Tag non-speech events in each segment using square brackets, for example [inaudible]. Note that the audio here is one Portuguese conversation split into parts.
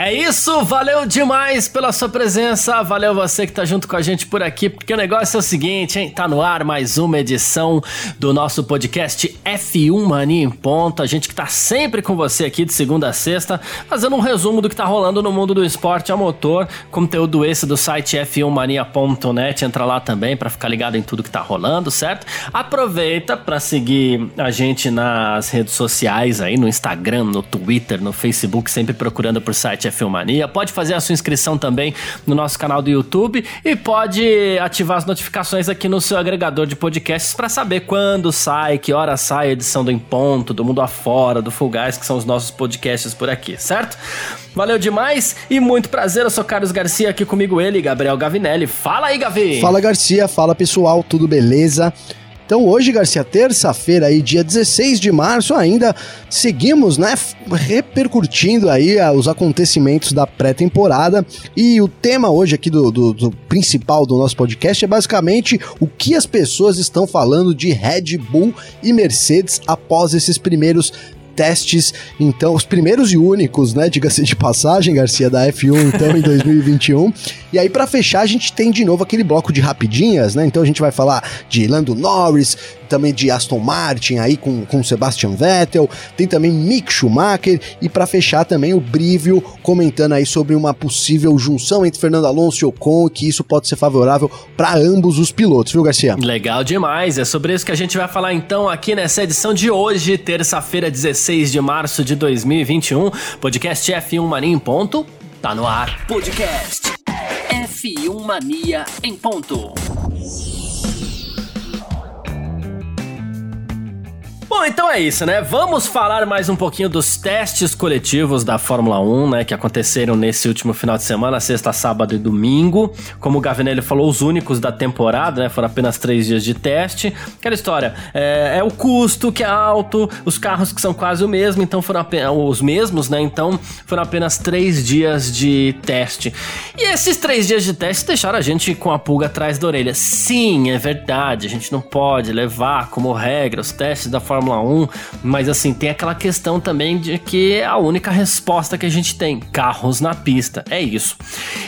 É isso, valeu demais pela sua presença, valeu você que tá junto com a gente por aqui, porque o negócio é o seguinte, hein? Tá no ar mais uma edição do nosso podcast F1 Mania em Ponto. A gente que tá sempre com você aqui de segunda a sexta, fazendo um resumo do que tá rolando no mundo do esporte a motor, conteúdo esse do site f1mania.net. Entra lá também para ficar ligado em tudo que tá rolando, certo? Aproveita para seguir a gente nas redes sociais aí, no Instagram, no Twitter, no Facebook, sempre procurando por site é Filmania. Pode fazer a sua inscrição também no nosso canal do YouTube e pode ativar as notificações aqui no seu agregador de podcasts para saber quando sai, que hora sai a edição do Em Ponto, do Mundo Afora, do Guys, que são os nossos podcasts por aqui, certo? Valeu demais e muito prazer, eu sou Carlos Garcia, aqui comigo ele, Gabriel Gavinelli. Fala aí, Gavi! Fala Garcia, fala pessoal, tudo beleza? Então hoje, Garcia, terça-feira aí, dia 16 de março, ainda seguimos, né, repercutindo aí ah, os acontecimentos da pré-temporada. E o tema hoje aqui do, do, do, principal do nosso podcast é basicamente o que as pessoas estão falando de Red Bull e Mercedes após esses primeiros testes, então, os primeiros e únicos, né, diga-se de passagem, Garcia, da F1, então, em 2021. E aí, para fechar, a gente tem de novo aquele bloco de rapidinhas, né? Então a gente vai falar de Lando Norris, também de Aston Martin aí com, com Sebastian Vettel, tem também Mick Schumacher e para fechar também o Brivio comentando aí sobre uma possível junção entre Fernando Alonso e Ocon, que isso pode ser favorável para ambos os pilotos, viu, Garcia? Legal demais, é sobre isso que a gente vai falar então aqui nessa edição de hoje, terça-feira, 16 de março de 2021, podcast F1 Mania em ponto, tá no ar. Podcast F1 Mania em ponto. Bom, então é isso, né? Vamos falar mais um pouquinho dos testes coletivos da Fórmula 1, né? Que aconteceram nesse último final de semana, sexta, sábado e domingo. Como o Gavinelli falou, os únicos da temporada, né? Foram apenas três dias de teste. Aquela história, é, é o custo que é alto, os carros que são quase o mesmo, então foram apenas, os mesmos, né? Então foram apenas três dias de teste. E esses três dias de teste deixaram a gente com a pulga atrás da orelha. Sim, é verdade, a gente não pode levar como regra os testes da Fórmula Fórmula 1, mas assim, tem aquela questão também de que a única resposta que a gente tem: carros na pista. É isso.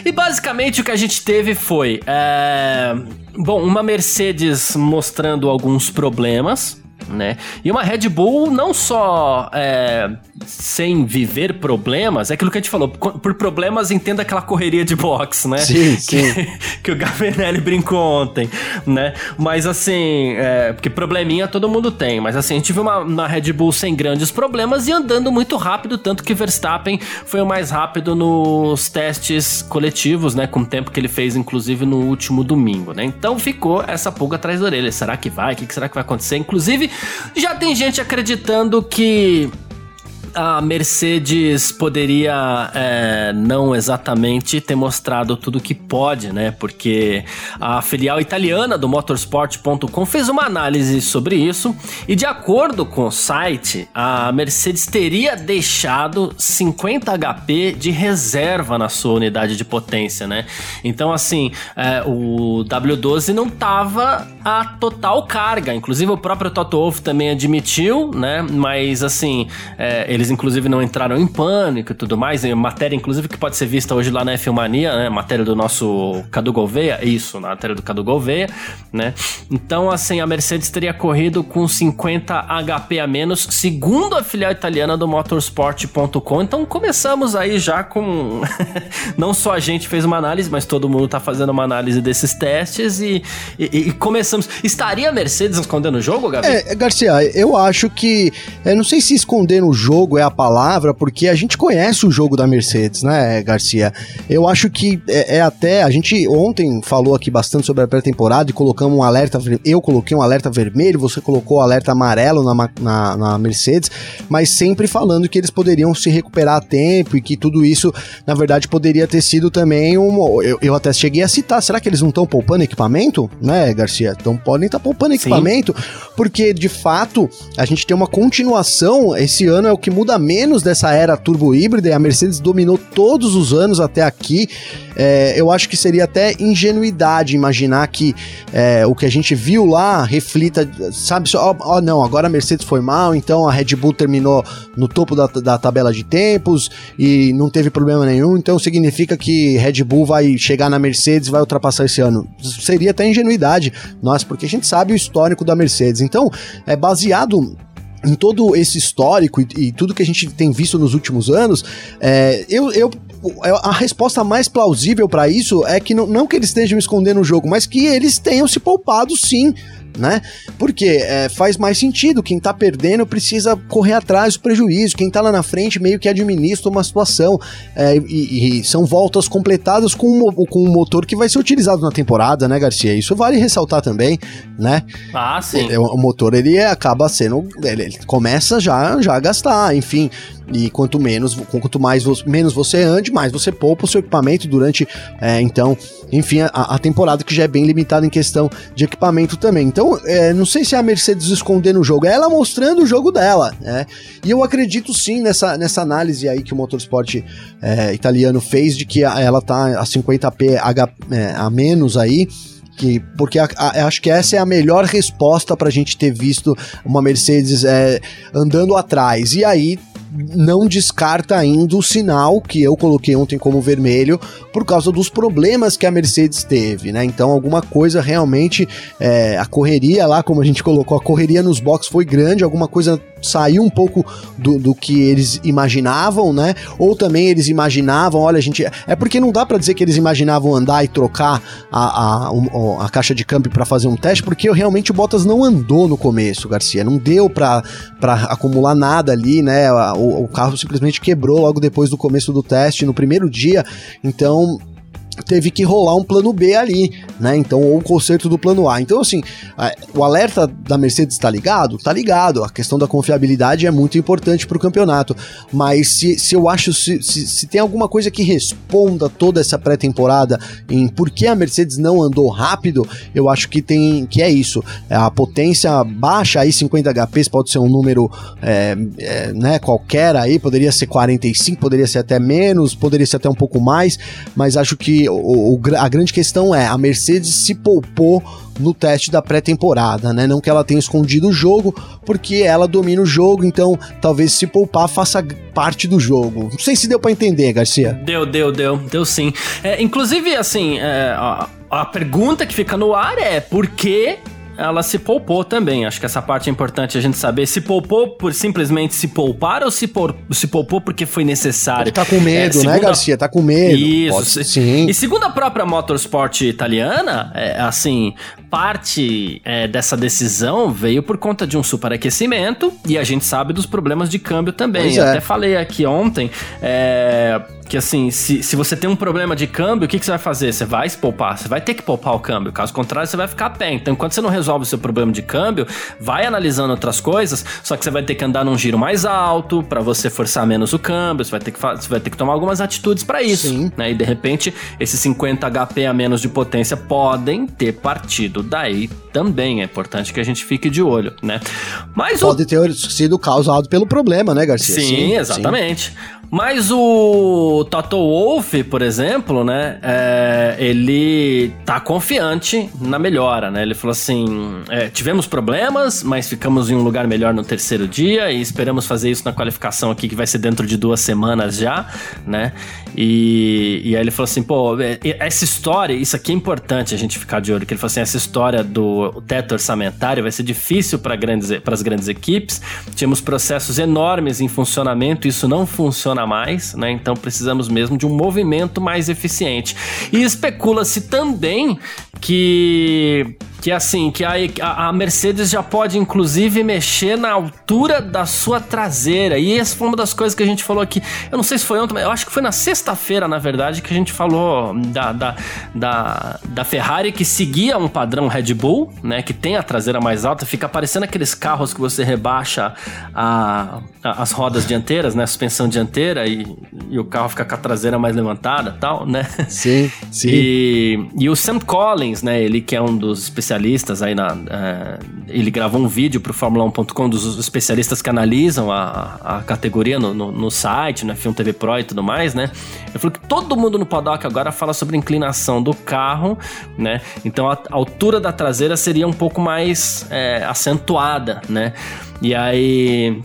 E basicamente o que a gente teve foi. É... Bom, uma Mercedes mostrando alguns problemas, né? E uma Red Bull não só é, sem viver problemas, é aquilo que a gente falou, por problemas entenda aquela correria de boxe, né? Sim, sim. Que, [laughs] que o Gavinelli brincou ontem, né? Mas assim, é, porque probleminha todo mundo tem, mas assim, a gente viu uma, uma Red Bull sem grandes problemas e andando muito rápido, tanto que Verstappen foi o mais rápido nos testes coletivos, né? Com o tempo que ele fez, inclusive, no último domingo, né? Então ficou essa pulga atrás da orelha. Será que vai? O que será que vai acontecer? Inclusive, já tem gente acreditando que a Mercedes poderia é, não exatamente ter mostrado tudo que pode, né? Porque a filial italiana do motorsport.com fez uma análise sobre isso e, de acordo com o site, a Mercedes teria deixado 50 HP de reserva na sua unidade de potência, né? Então, assim, é, o W12 não tava a total carga. Inclusive, o próprio Toto Wolff também admitiu, né? Mas, assim, é, eles inclusive não entraram em pânico e tudo mais. matéria, inclusive, que pode ser vista hoje lá na Filmania, né? Matéria do nosso Cadu Gouveia, isso, na matéria do Cadu Gouveia, né? Então, assim, a Mercedes teria corrido com 50 HP a menos, segundo a filial italiana do motorsport.com. Então, começamos aí já com. [laughs] não só a gente fez uma análise, mas todo mundo tá fazendo uma análise desses testes e, e, e começamos. Estaria a Mercedes escondendo o jogo, Gabi? É, Garcia, eu acho que. Eu não sei se esconder o jogo jogo é a palavra, porque a gente conhece o jogo da Mercedes, né, Garcia? Eu acho que é, é até. A gente ontem falou aqui bastante sobre a pré-temporada e colocamos um alerta. Eu coloquei um alerta vermelho, você colocou o um alerta amarelo na, na, na, Mercedes, mas sempre falando que eles poderiam se recuperar a tempo e que tudo isso, na verdade, poderia ter sido também um. Eu, eu até cheguei a citar, será que eles não estão poupando equipamento, né, Garcia? Então podem estar tá poupando equipamento, Sim. porque de fato a gente tem uma continuação. Esse ano é o que muda menos dessa era turbo híbrida e a Mercedes dominou todos os anos até aqui. É, eu acho que seria até ingenuidade imaginar que é, o que a gente viu lá reflita, sabe, ó, não, agora a Mercedes foi mal, então a Red Bull terminou no topo da, da tabela de tempos e não teve problema nenhum, então significa que Red Bull vai chegar na Mercedes e vai ultrapassar esse ano. Seria até ingenuidade, nós, porque a gente sabe o histórico da Mercedes. Então, é baseado em todo esse histórico e, e, tudo que a gente tem visto nos últimos anos, é, eu, eu a resposta mais plausível para isso é que não, não que eles estejam escondendo o jogo, mas que eles tenham se poupado sim né? Porque é, faz mais sentido, quem tá perdendo precisa correr atrás do prejuízo, quem tá lá na frente meio que administra uma situação, é, e, e, são voltas completadas com, um, com um motor que vai ser utilizado na temporada, né, Garcia? Isso vale ressaltar também, né? Ah, sim. O, o motor, ele acaba sendo, ele, ele começa já, já a gastar, enfim, e quanto menos, quanto mais menos você ande, mais você poupa o seu equipamento durante, é, então, enfim, a, a, temporada que já é bem limitada em questão de equipamento também. Então, é, não sei se é a Mercedes escondendo o jogo, é ela mostrando o jogo dela, né? E eu acredito sim nessa, nessa análise aí que o motorsport é, italiano fez de que ela tá a 50p H, é, a menos aí. Que, porque a, a, acho que essa é a melhor resposta para a gente ter visto uma Mercedes é, andando atrás. E aí não descarta ainda o sinal que eu coloquei ontem como vermelho por causa dos problemas que a Mercedes teve, né? Então alguma coisa realmente é, a correria lá, como a gente [laughs] colocou, a correria nos boxes foi grande, alguma coisa saiu um pouco do, do que eles imaginavam, né? Ou também eles imaginavam, olha, a gente. É porque não dá para dizer que eles imaginavam andar e trocar a, a, a caixa de câmbio para fazer um teste, porque realmente o Bottas não andou no começo, Garcia. Não deu para acumular nada ali, né? O, o carro simplesmente quebrou logo depois do começo do teste, no primeiro dia. Então teve que rolar um plano B ali, né? Então, ou o conserto do plano A. Então, assim, o alerta da Mercedes está ligado? Tá ligado. A questão da confiabilidade é muito importante para o campeonato. Mas se, se eu acho, se, se, se, tem alguma coisa que responda toda essa pré-temporada em por que a Mercedes não andou rápido, eu acho que tem que é isso. É a potência baixa aí, 50 HPs pode ser um número é, é, né, qualquer aí, poderia ser 45, poderia ser até menos, poderia ser até um pouco mais, mas acho que o, o, a grande questão é, a Mercedes se poupou no teste da pré-temporada, né? Não que ela tenha escondido o jogo, porque ela domina o jogo, então talvez se poupar faça parte do jogo. Não sei se deu para entender, Garcia. Deu, deu, deu, deu sim. É, inclusive, assim, é, a, a pergunta que fica no ar é por que ela se poupou também. Acho que essa parte é importante a gente saber. Se poupou por simplesmente se poupar ou se, por, se poupou porque foi necessário? Tá com medo, é, né, segunda... né, Garcia? Tá com medo. Isso, sim. E segundo a própria Motorsport italiana, é, assim, parte é, dessa decisão veio por conta de um superaquecimento e a gente sabe dos problemas de câmbio também. Eu é. até falei aqui ontem. É, que assim, se, se você tem um problema de câmbio, o que, que você vai fazer? Você vai se poupar, você vai ter que poupar o câmbio. Caso contrário, você vai ficar a pé. Então, enquanto você não resolve o seu problema de câmbio, vai analisando outras coisas, só que você vai ter que andar num giro mais alto para você forçar menos o câmbio, você vai ter que, você vai ter que tomar algumas atitudes para isso. Sim. Né? E de repente, esses 50 HP a menos de potência podem ter partido daí também. É importante que a gente fique de olho, né? Mas Pode o... ter sido causado pelo problema, né, Garcia? Sim, sim exatamente. Sim. Mas o Toto Wolff, por exemplo, né? É, ele tá confiante na melhora, né? Ele falou assim: é, tivemos problemas, mas ficamos em um lugar melhor no terceiro dia e esperamos fazer isso na qualificação aqui, que vai ser dentro de duas semanas já, né? E, e aí ele falou assim: pô, é, essa história, isso aqui é importante a gente ficar de olho. Que ele falou assim: essa, história do teto orçamentário, vai ser difícil para grandes, as grandes equipes. Tínhamos processos enormes em funcionamento, isso não funciona mais, né? Então precisamos mesmo de um movimento mais eficiente. E especula-se também que que assim, que a, a Mercedes já pode inclusive mexer na altura da sua traseira. E essa foi uma das coisas que a gente falou aqui. Eu não sei se foi ontem, mas eu acho que foi na sexta-feira, na verdade, que a gente falou da, da, da, da, Ferrari que seguia um padrão Red Bull, né? Que tem a traseira mais alta, fica parecendo aqueles carros que você rebaixa a, a, as rodas dianteiras, né? A suspensão dianteira e, e o carro fica com a traseira mais levantada tal, né? Sim, [laughs] sim. E, e o Sam Collins, né? Ele que é um dos especialistas aí na. É, ele gravou um vídeo para o Fórmula1.com dos especialistas que analisam a, a categoria no, no, no, site, na Film TV Pro e tudo mais, né? Ele falou que todo mundo no paddock agora fala sobre inclinação do carro, né? Então a, a altura da traseira seria um pouco mais é, acentuada, né? E aí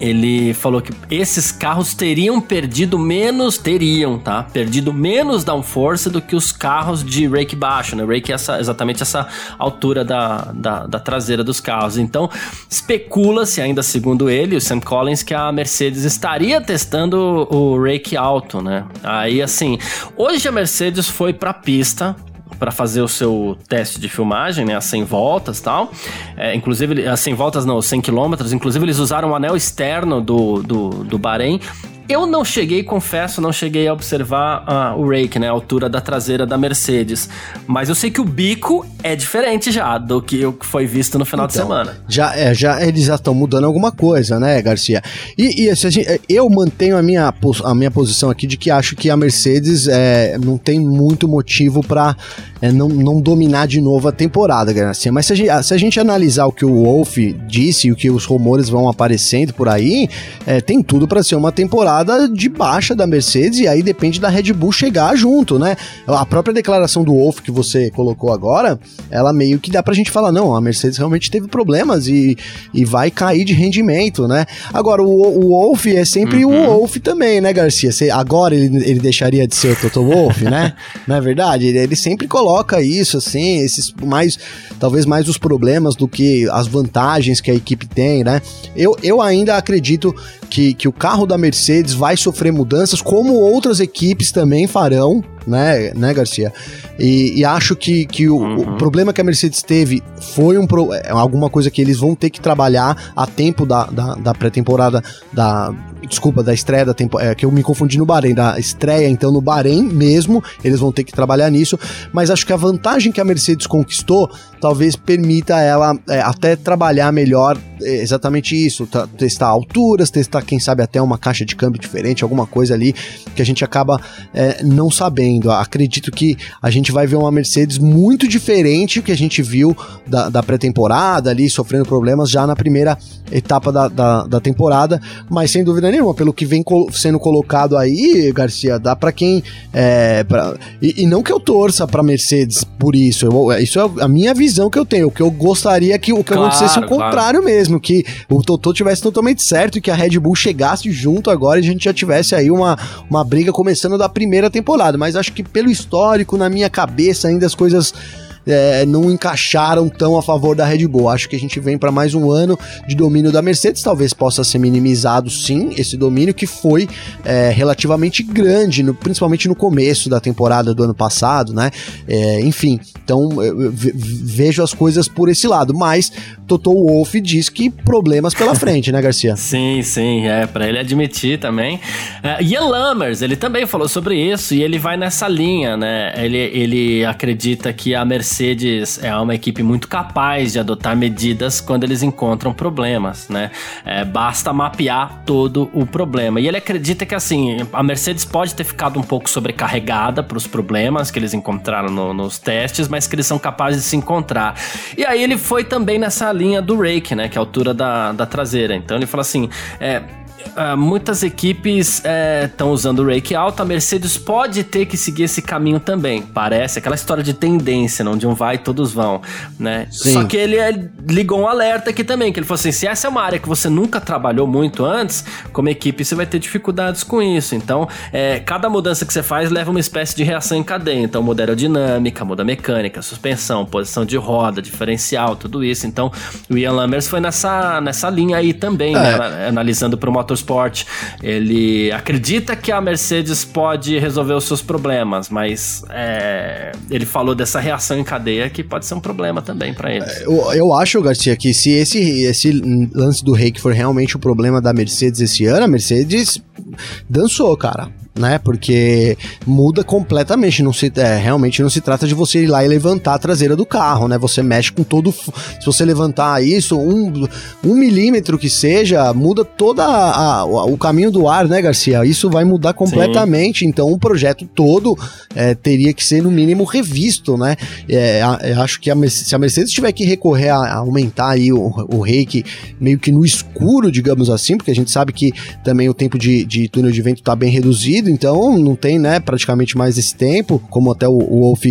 ele falou que esses carros teriam perdido menos, teriam, tá? Perdido menos downforce do que os carros de rake baixo, né? Rake é essa, exatamente essa altura da, da, da traseira dos carros. Então, especula-se, ainda segundo ele, o Sam Collins, que a Mercedes estaria testando o rake alto, né? Aí, assim, hoje a Mercedes foi pra pista para fazer o seu teste de filmagem, né, a 100 voltas tal. É, inclusive, a 100 voltas não, 100 quilômetros. Inclusive, eles usaram o anel externo do, do, do Bahrein eu não cheguei, confesso, não cheguei a observar uh, o rake, né, a altura da traseira da Mercedes, mas eu sei que o bico é diferente já do que foi visto no final então, de semana. Já, é, já eles já estão mudando alguma coisa, né, Garcia? E, e gente, eu mantenho a minha, a minha posição aqui de que acho que a Mercedes é, não tem muito motivo para é, não, não dominar de novo a temporada, Garcia. Mas se a, gente, se a gente analisar o que o Wolf disse e o que os rumores vão aparecendo por aí, é, tem tudo para ser uma temporada de baixa da Mercedes e aí depende da Red Bull chegar junto, né? A própria declaração do Wolff que você colocou agora, ela meio que dá pra gente falar, não, a Mercedes realmente teve problemas e, e vai cair de rendimento, né? Agora, o, o Wolff é sempre uhum. o Wolff também, né, Garcia? Você, agora ele, ele deixaria de ser o Toto Wolff, né? [laughs] Não é verdade? Ele, ele sempre coloca isso, assim, esses mais, talvez mais os problemas do que as vantagens que a equipe tem, né? Eu, eu ainda acredito que, que o carro da Mercedes vai sofrer mudanças, como outras equipes também farão, né, né Garcia? E, e acho que, que o, uhum. o, problema que a Mercedes teve foi um pro, é alguma coisa que eles vão ter que trabalhar a tempo da, da, da pré-temporada, da. Desculpa, da estreia da temporada. É, que eu me confundi no Bahrein, da estreia, então, no Bahrein mesmo, eles vão ter que trabalhar nisso. Mas acho que a vantagem que a Mercedes conquistou talvez permita ela é, até trabalhar melhor é, exatamente isso, testar alturas, testar, quem sabe, até uma caixa de câmbio diferente, alguma coisa ali que a gente acaba é, não sabendo. Acredito que a gente vai ver uma Mercedes muito diferente que a gente viu da, da pré-temporada ali, sofrendo problemas já na primeira etapa da, da, da, temporada, mas sem dúvida nenhuma, pelo que vem sendo colocado aí, Garcia, dá para quem. É, pra, e, e, não que eu torça pra Mercedes por isso, eu, isso é a minha visão que eu tenho, o que eu gostaria que o que claro, acontecesse o contrário claro. mesmo, que o Totô tivesse totalmente certo e que a Red Bull chegasse junto agora e a gente já tivesse aí uma, uma briga começando da primeira temporada, mas acho que pelo histórico, na minha cabeça, ainda as coisas é, não encaixaram tão a favor da Red Bull. Acho que a gente vem para mais um ano de domínio da Mercedes. Talvez possa ser minimizado, sim, esse domínio que foi é, relativamente grande, no, principalmente no começo da temporada do ano passado, né? É, enfim, então vejo as coisas por esse lado. Mas Toto Wolff diz que problemas pela [laughs] frente, né, Garcia? sim, sim, é para ele admitir também. Uh, Ian Lammers, ele também falou sobre isso e ele vai nessa linha, né? Ele, ele acredita que a Mercedes Mercedes é uma equipe muito capaz de adotar medidas quando eles encontram problemas, né? É, basta mapear todo o problema. E ele acredita que assim, a Mercedes pode ter ficado um pouco sobrecarregada para os problemas que eles encontraram no, nos testes, mas que eles são capazes de se encontrar. E aí ele foi também nessa linha do rake, né? Que é a altura da, da traseira. Então ele fala assim: é, uh, muitas equipes estão é, usando o rake alto, a Mercedes pode ter que seguir esse caminho também. Parece aquela história de tendência, onde um vai, todos vão, né? Sim. Só que ele é, ligou um alerta aqui também, que ele falou assim: se essa é uma área que você nunca trabalhou muito antes, como equipe você vai ter dificuldades com isso. Então, é, cada mudança que você faz leva uma espécie de reação em cadeia. Então, muda aerodinâmica, muda mecânica, suspensão, posição de roda, diferencial, tudo isso. Então, o Ian Lammers foi nessa, nessa linha aí também, é. né? Analisando para o Motorsport. Ele acredita que a Mercedes pode resolver os seus problemas, mas é, ele falou dessa reação em cadeia que pode ser um problema também para eles. É, eu, eu acho, Garcia, que se esse, esse lance do Reiki for realmente o problema da Mercedes esse ano, a Mercedes dançou, cara né? Porque muda completamente. Não se, é, realmente não se trata de você ir lá e levantar a traseira do carro, né? Você mexe com todo. Se você levantar isso, um, um milímetro que seja, muda toda a, a, o caminho do ar, né, Garcia? Isso vai mudar completamente. Sim. Então, o projeto todo é, teria que ser, no mínimo, revisto, né? É, acho que a, se a Mercedes tiver que recorrer a, a aumentar aí o, o reiki meio que no escuro, digamos assim, porque a gente sabe que também o tempo de, de túnel de vento está bem reduzido então não tem, né, praticamente mais esse tempo, como até o, o Wolf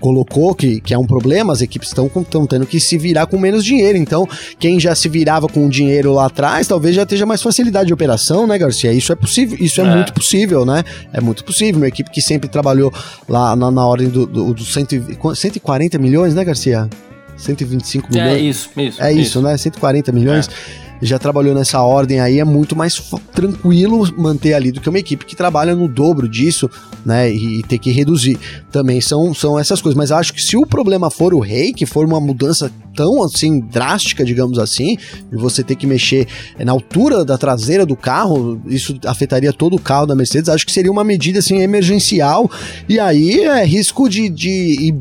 colocou, que, que é um problema, as equipes estão tendo que se virar com menos dinheiro. Então, quem já se virava com dinheiro lá atrás, talvez já tenha mais facilidade de operação, né, Garcia? Isso é possível, isso é, é. muito possível, né? É muito possível. Uma equipe que sempre trabalhou lá na, na ordem dos do, do 140 milhões, né, Garcia? 125 é milhões. É isso, isso. É isso, isso. né? 140 milhões. É já trabalhou nessa ordem aí, é muito mais tranquilo manter ali do que uma equipe que trabalha no dobro disso, né? E, e ter que reduzir. Também são, são essas coisas. Mas acho que se o problema for o rei, que for uma mudança tão assim drástica, digamos assim, e você ter que mexer na altura da traseira do carro, isso afetaria todo o carro da Mercedes. Acho que seria uma medida assim emergencial e aí é risco de, de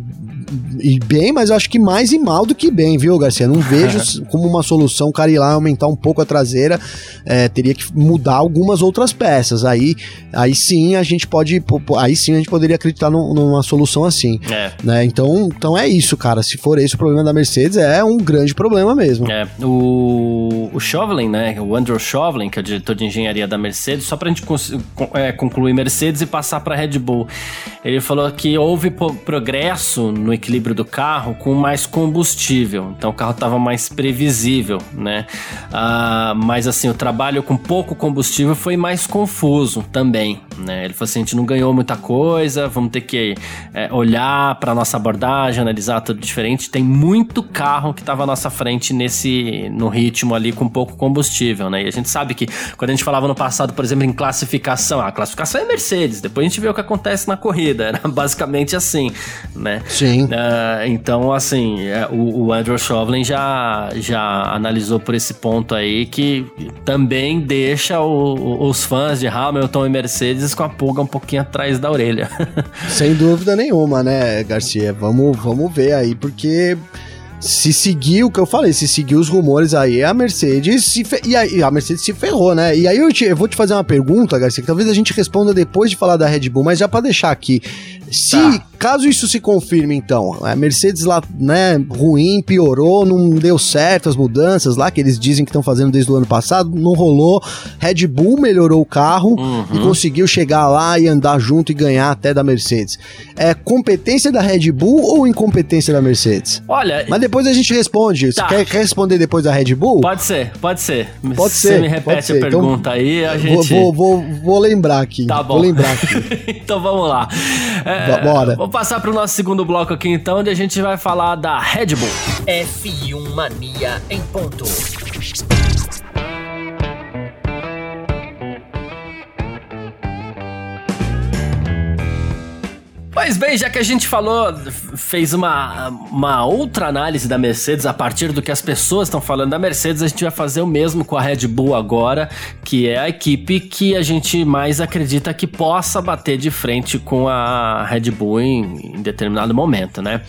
e bem, mas eu acho que mais e mal do que bem, viu, Garcia? Não vejo [laughs] como uma solução o cara ir lá aumentar um pouco a traseira, é, teria que mudar algumas outras peças. Aí, aí sim a gente pode, aí sim a gente poderia acreditar numa solução assim. É. Né? Então, então é isso, cara. Se for esse o problema da Mercedes, é um grande problema mesmo. É, o, o Chauvelin, né? O Andrew Chauvelin, que é o diretor de engenharia da Mercedes, só pra gente é, concluir Mercedes e passar pra Red Bull. Ele falou que houve progresso no equilíbrio do carro com mais combustível. Então o carro estava mais previsível, né? Ah, mas assim, o trabalho com pouco combustível foi mais confuso também, né? Ele falou assim: a gente não ganhou muita coisa, vamos ter que é, olhar para nossa abordagem, analisar tudo diferente. Tem muito carro que estava à nossa frente nesse no ritmo ali com pouco combustível, né? E a gente sabe que quando a gente falava no passado, por exemplo, em classificação, a classificação é Mercedes, depois a gente vê o que acontece na corrida, [laughs] era basicamente assim, né? Sim. Uh, então, assim, é, o, o Andrew Chauvelin já, já analisou por esse ponto aí que também deixa o, os fãs de Hamilton e Mercedes com a pulga um pouquinho atrás da orelha. [laughs] Sem dúvida nenhuma, né, Garcia? Vamos, vamos ver aí, porque se seguir o que eu falei, se seguir os rumores aí, a Mercedes se fe... e aí, a Mercedes se ferrou, né? E aí eu, te, eu vou te fazer uma pergunta, Garcia, que talvez a gente responda depois de falar da Red Bull, mas já para deixar aqui, se tá. caso isso se confirme, então, a Mercedes lá, né, ruim, piorou, não deu certo as mudanças lá que eles dizem que estão fazendo desde o ano passado, não rolou. Red Bull melhorou o carro uhum. e conseguiu chegar lá e andar junto e ganhar até da Mercedes. É competência da Red Bull ou incompetência da Mercedes? Olha, mas depois a gente responde. Tá. Você quer responder depois da Red Bull? Pode ser, pode ser. Pode ser. Você me repete a então, pergunta então, aí, a gente. Vou, vou, vou, vou lembrar aqui. Tá bom. Vou lembrar aqui. [laughs] então vamos lá. É, Bora. Vou passar para o nosso segundo bloco aqui então, onde a gente vai falar da Red Bull. F1 Mania em ponto. Pois bem, já que a gente falou, fez uma, uma outra análise da Mercedes a partir do que as pessoas estão falando da Mercedes, a gente vai fazer o mesmo com a Red Bull agora, que é a equipe que a gente mais acredita que possa bater de frente com a Red Bull em, em determinado momento, né?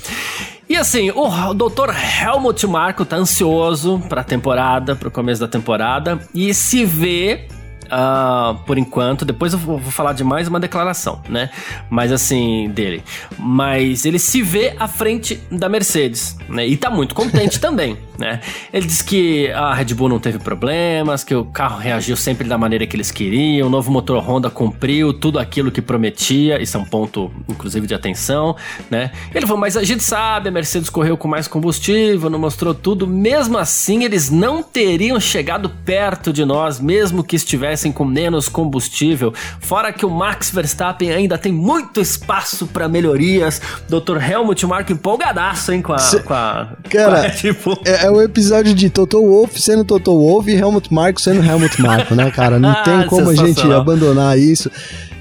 E assim, o, o Dr. Helmut Marko tá ansioso pra temporada, pro começo da temporada, e se vê uh, por enquanto. Depois eu vou, falar de mais uma declaração, né? Mas assim, dele. Mas ele se vê à frente da Mercedes, né? E tá muito contente [laughs] também, né? Ele diz que a Red Bull não teve problemas, que o carro reagiu sempre da maneira que eles queriam, o novo motor Honda cumpriu tudo aquilo que prometia, isso é um ponto, inclusive, de atenção, né? Ele falou, mas a gente sabe, a Mercedes correu com mais combustível, não mostrou tudo, mesmo assim eles não teriam chegado perto de nós, mesmo que estivessem com menos combustível. Fora que o Max Verstappen ainda tem muito espaço para melhorias. Dr. Helmut Marko empolgadaço, hein, com a, Cê, com a, cara, com a é, é o episódio de Toto Wolff sendo Toto Wolff e Helmut Marko sendo Helmut Marko, né, cara? Não [laughs] tem como a gente abandonar isso.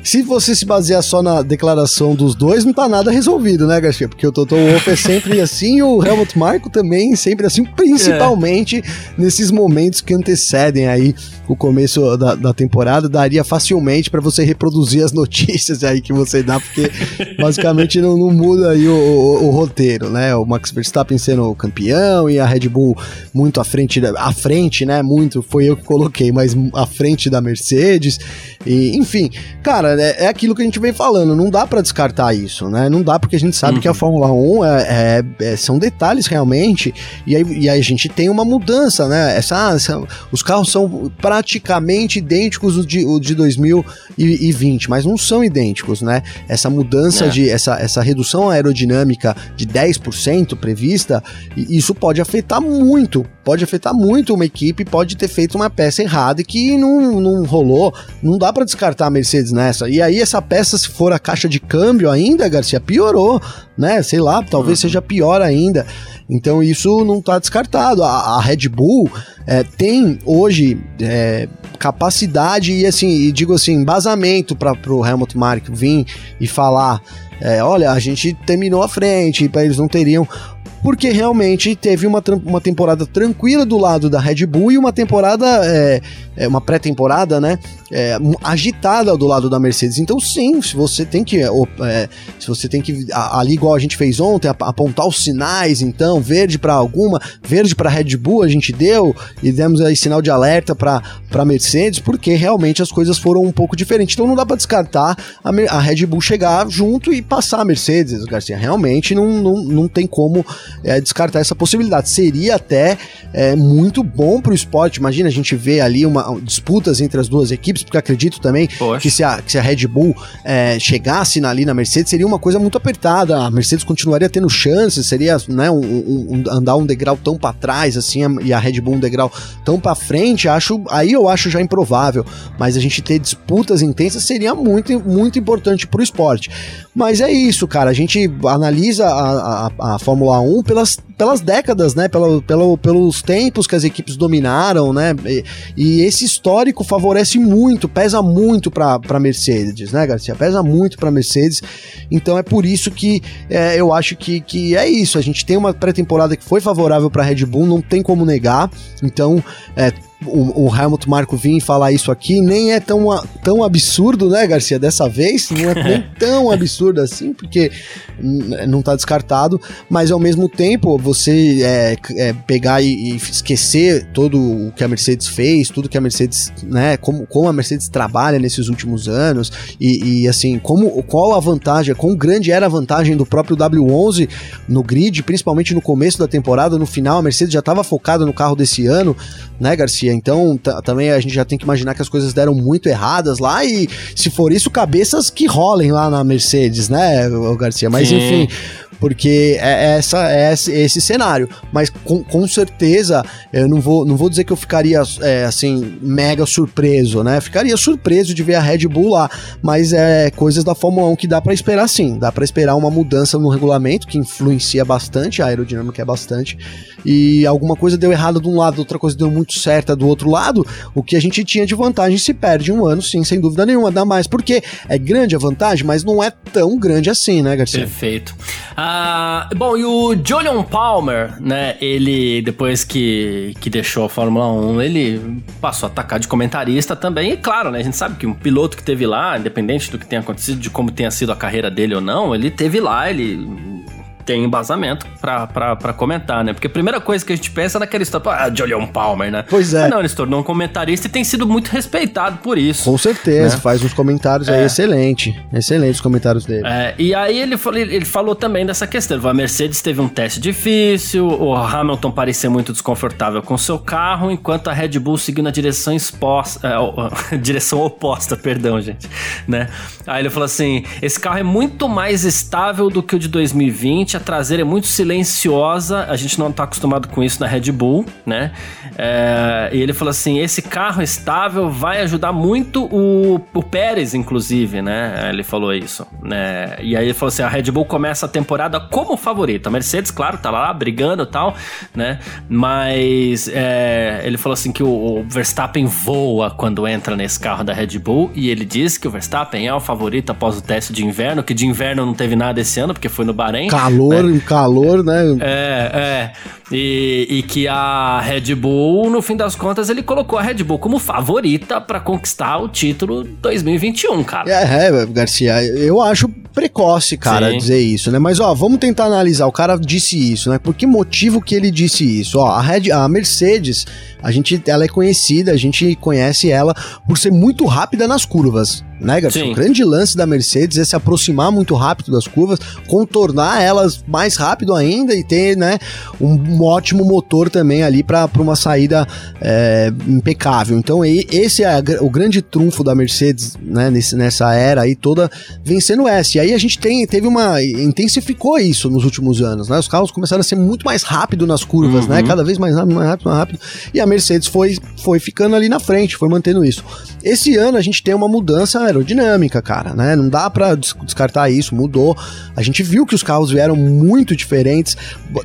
Se você se basear só na declaração dos dois, não tá nada resolvido, né, Garcia? Porque o Toto Wolff é sempre assim o Helmut Marko também sempre assim, principalmente é. nesses momentos que antecedem aí o começo da, da temporada, daria facilmente para você reproduzir as notícias aí que você dá, porque basicamente não, não muda aí o, o, o, roteiro, né? O Max Verstappen sendo campeão e a Red Bull muito à frente, à frente, né? Muito, foi eu que coloquei, mas à frente da Mercedes. E, enfim, cara, é, é aquilo que a gente vem falando, não dá para descartar isso, né? Não dá porque a gente sabe uhum. que a uhum. Fórmula 1 é, é, é, são detalhes realmente, e aí, e aí a gente tem uma mudança, né? Essa, essa os carros são praticamente idênticos os de, o de 2020, mas não são idênticos, né? Essa mudança é. de essa, essa redução aerodinâmica de 10% prevista, isso pode afetar muito, pode afetar muito uma equipe, pode ter feito uma peça errada que não, não rolou, não dá para descartar a Mercedes nessa. E aí essa peça se for a caixa de câmbio ainda, Garcia, piorou, né? Sei lá, talvez uhum. seja pior ainda. Então isso não está descartado. A, a, Red Bull é, tem hoje é, capacidade e assim, e digo assim, embasamento para o Helmut Mark vir e falar. É, olha, a gente terminou à frente, para eles não teriam porque realmente teve uma, uma temporada tranquila do lado da Red Bull e uma temporada, é, é uma pré-temporada, né? É, agitada do lado da Mercedes. Então, sim, se você tem que. É, se você tem que. Ali, igual a gente fez ontem, apontar os sinais, então, verde para alguma, verde para Red Bull a gente deu, e demos aí sinal de alerta para Mercedes, porque realmente as coisas foram um pouco diferentes. Então não dá para descartar a, a, Red Bull chegar junto e passar a Mercedes, Garcia. Realmente não, não, não tem como é, descartar essa possibilidade. Seria até é, muito bom para o esporte. Imagina a gente ver ali uma, disputas entre as duas equipes, porque acredito também que se, a, que se a Red Bull é, chegasse ali na Mercedes, seria uma coisa muito apertada. A Mercedes continuaria tendo chances, seria né, um, um, andar um degrau tão para trás assim e a Red Bull um degrau tão para frente. Acho aí eu acho já improvável, mas a gente ter disputas intensas seria muito muito importante para o esporte. Mas é isso, cara. A gente analisa a, a, a Fórmula 1 pelas, pelas décadas, né? Pelo, pelo, pelos tempos que as equipes dominaram, né? E, e esse histórico favorece muito, pesa muito para Mercedes, né, Garcia? Pesa muito para Mercedes. Então é por isso que é, eu acho que, que é isso. A gente tem uma pré-temporada que foi favorável para Red Bull, não tem como negar. Então, é, o, o Helmut Marko vir falar isso aqui nem é tão, tão absurdo, né, Garcia? Dessa vez, não é nem [laughs] tão absurdo assim, porque não está descartado, mas ao mesmo tempo você é, é, pegar e, e, esquecer todo o que a Mercedes fez, tudo que a Mercedes, né, como, como a Mercedes trabalha nesses últimos anos e, e assim, como, qual a vantagem, quão grande era a vantagem do próprio W11 no grid, principalmente no começo da temporada, no final a Mercedes já estava focada no carro desse ano, né, Garcia? Então também a gente já tem que imaginar que as coisas deram muito erradas lá e se for isso, cabeças que rolem lá na Mercedes, né, Garcia? Mas Sim. enfim, porque é, é essa, é esse cenário. Mas com, com certeza, eu não vou, não vou dizer que eu ficaria é, assim, mega surpreso, né? Ficaria surpreso de ver a Red Bull lá, mas é coisas da Fórmula 1 que dá para esperar sim. Dá para esperar uma mudança no regulamento que influencia bastante, a aerodinâmica é bastante, e alguma coisa deu errado de um lado, outra coisa deu muito certa do outro lado, o que a gente tinha de vantagem se perde um ano, sim, sem dúvida nenhuma. Dá mais, porque é grande a vantagem, mas não é tão grande assim, né, Garcia? Perfeito. Ah, bom, e o Julian Palmer, né? Ele, depois que, que deixou a Fórmula 1, ele passou a atacar de comentarista também. E claro, né? A gente sabe que um piloto que teve lá, independente do que tenha acontecido, de como tenha sido a carreira dele ou não, ele teve lá, ele tem embasamento para comentar, né? Porque a primeira coisa que a gente pensa é naquela história, ah, Julian Palmer, né? Pois é. Mas não, ele se tornou um comentarista e tem sido muito respeitado por isso. Com certeza, né? faz uns comentários é. aí excelente. Excelentes os comentários dele. É, e aí ele falou, ele falou também dessa questão. A Mercedes teve um teste difícil, o Hamilton parecia muito desconfortável com seu carro, enquanto a Red Bull seguiu na direção exposta, é, [laughs] direção oposta, perdão, gente, né? Aí ele falou assim: esse carro é muito mais estável do que o de 2020 a traseira é muito silenciosa, a gente não tá acostumado com isso na Red Bull, né? É, e ele falou assim: esse carro estável vai ajudar muito o, o Pérez, inclusive, né? Ele falou isso, né? E aí ele falou assim: a Red Bull começa a temporada como favorita. A Mercedes, claro, tá lá brigando e tal, né? Mas é, ele falou assim que o, o Verstappen voa quando entra nesse carro da Red Bull e ele diz que o Verstappen é o favorito após o teste de inverno, que de inverno não teve nada esse ano, porque foi no Bahrein. Calor, né? calor, né? É, é. E, e, que a Red Bull, no fim das contas, ele colocou a Red Bull como favorita para conquistar o título 2021, cara. É, é, Garcia, eu acho precoce, cara, Sim. dizer isso, né? Mas, ó, vamos tentar analisar. O cara disse isso, né? Por que motivo que ele disse isso? Ó, a, Red, a Mercedes, a gente, ela é conhecida, a gente conhece ela por ser muito rápida nas curvas né, Garcia? O grande lance da Mercedes é se aproximar muito rápido das curvas, contornar elas mais rápido ainda e ter, né, um, ótimo motor também ali para uma saída é, impecável. Então, esse é o grande trunfo da Mercedes, né, nesse, nessa era aí toda vencendo essa. E aí a gente tem, teve uma. intensificou isso nos últimos anos, né? Os carros começaram a ser muito mais rápido nas curvas, né? uhum. né? Cada vez mais rápido, mais rápido, mais rápido. E a Mercedes foi, foi ficando ali na frente, foi mantendo isso. Esse ano a gente tem uma mudança aerodinâmica, cara, né? Não dá para descartar isso, mudou. A gente viu que os carros vieram muito diferentes.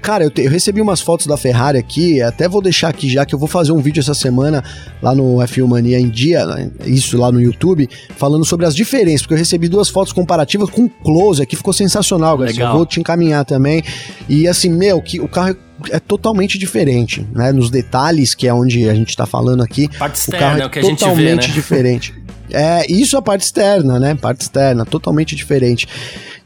Cara, eu, te, eu, recebi umas fotos da Ferrari aqui, até vou deixar aqui já que eu vou fazer um vídeo essa semana lá no F1 Mania em dia, né? isso lá no YouTube, falando sobre as diferenças, porque eu recebi duas fotos comparativas com close aqui, ficou sensacional, Garcia. Eu vou te encaminhar também. E assim, meu, que o carro é totalmente diferente, né? Nos detalhes, que é onde a gente tá falando aqui. Parte externa, o carro é, o que a gente vê, né? diferente. [laughs] É, isso é a parte externa, né? Parte externa, totalmente diferente.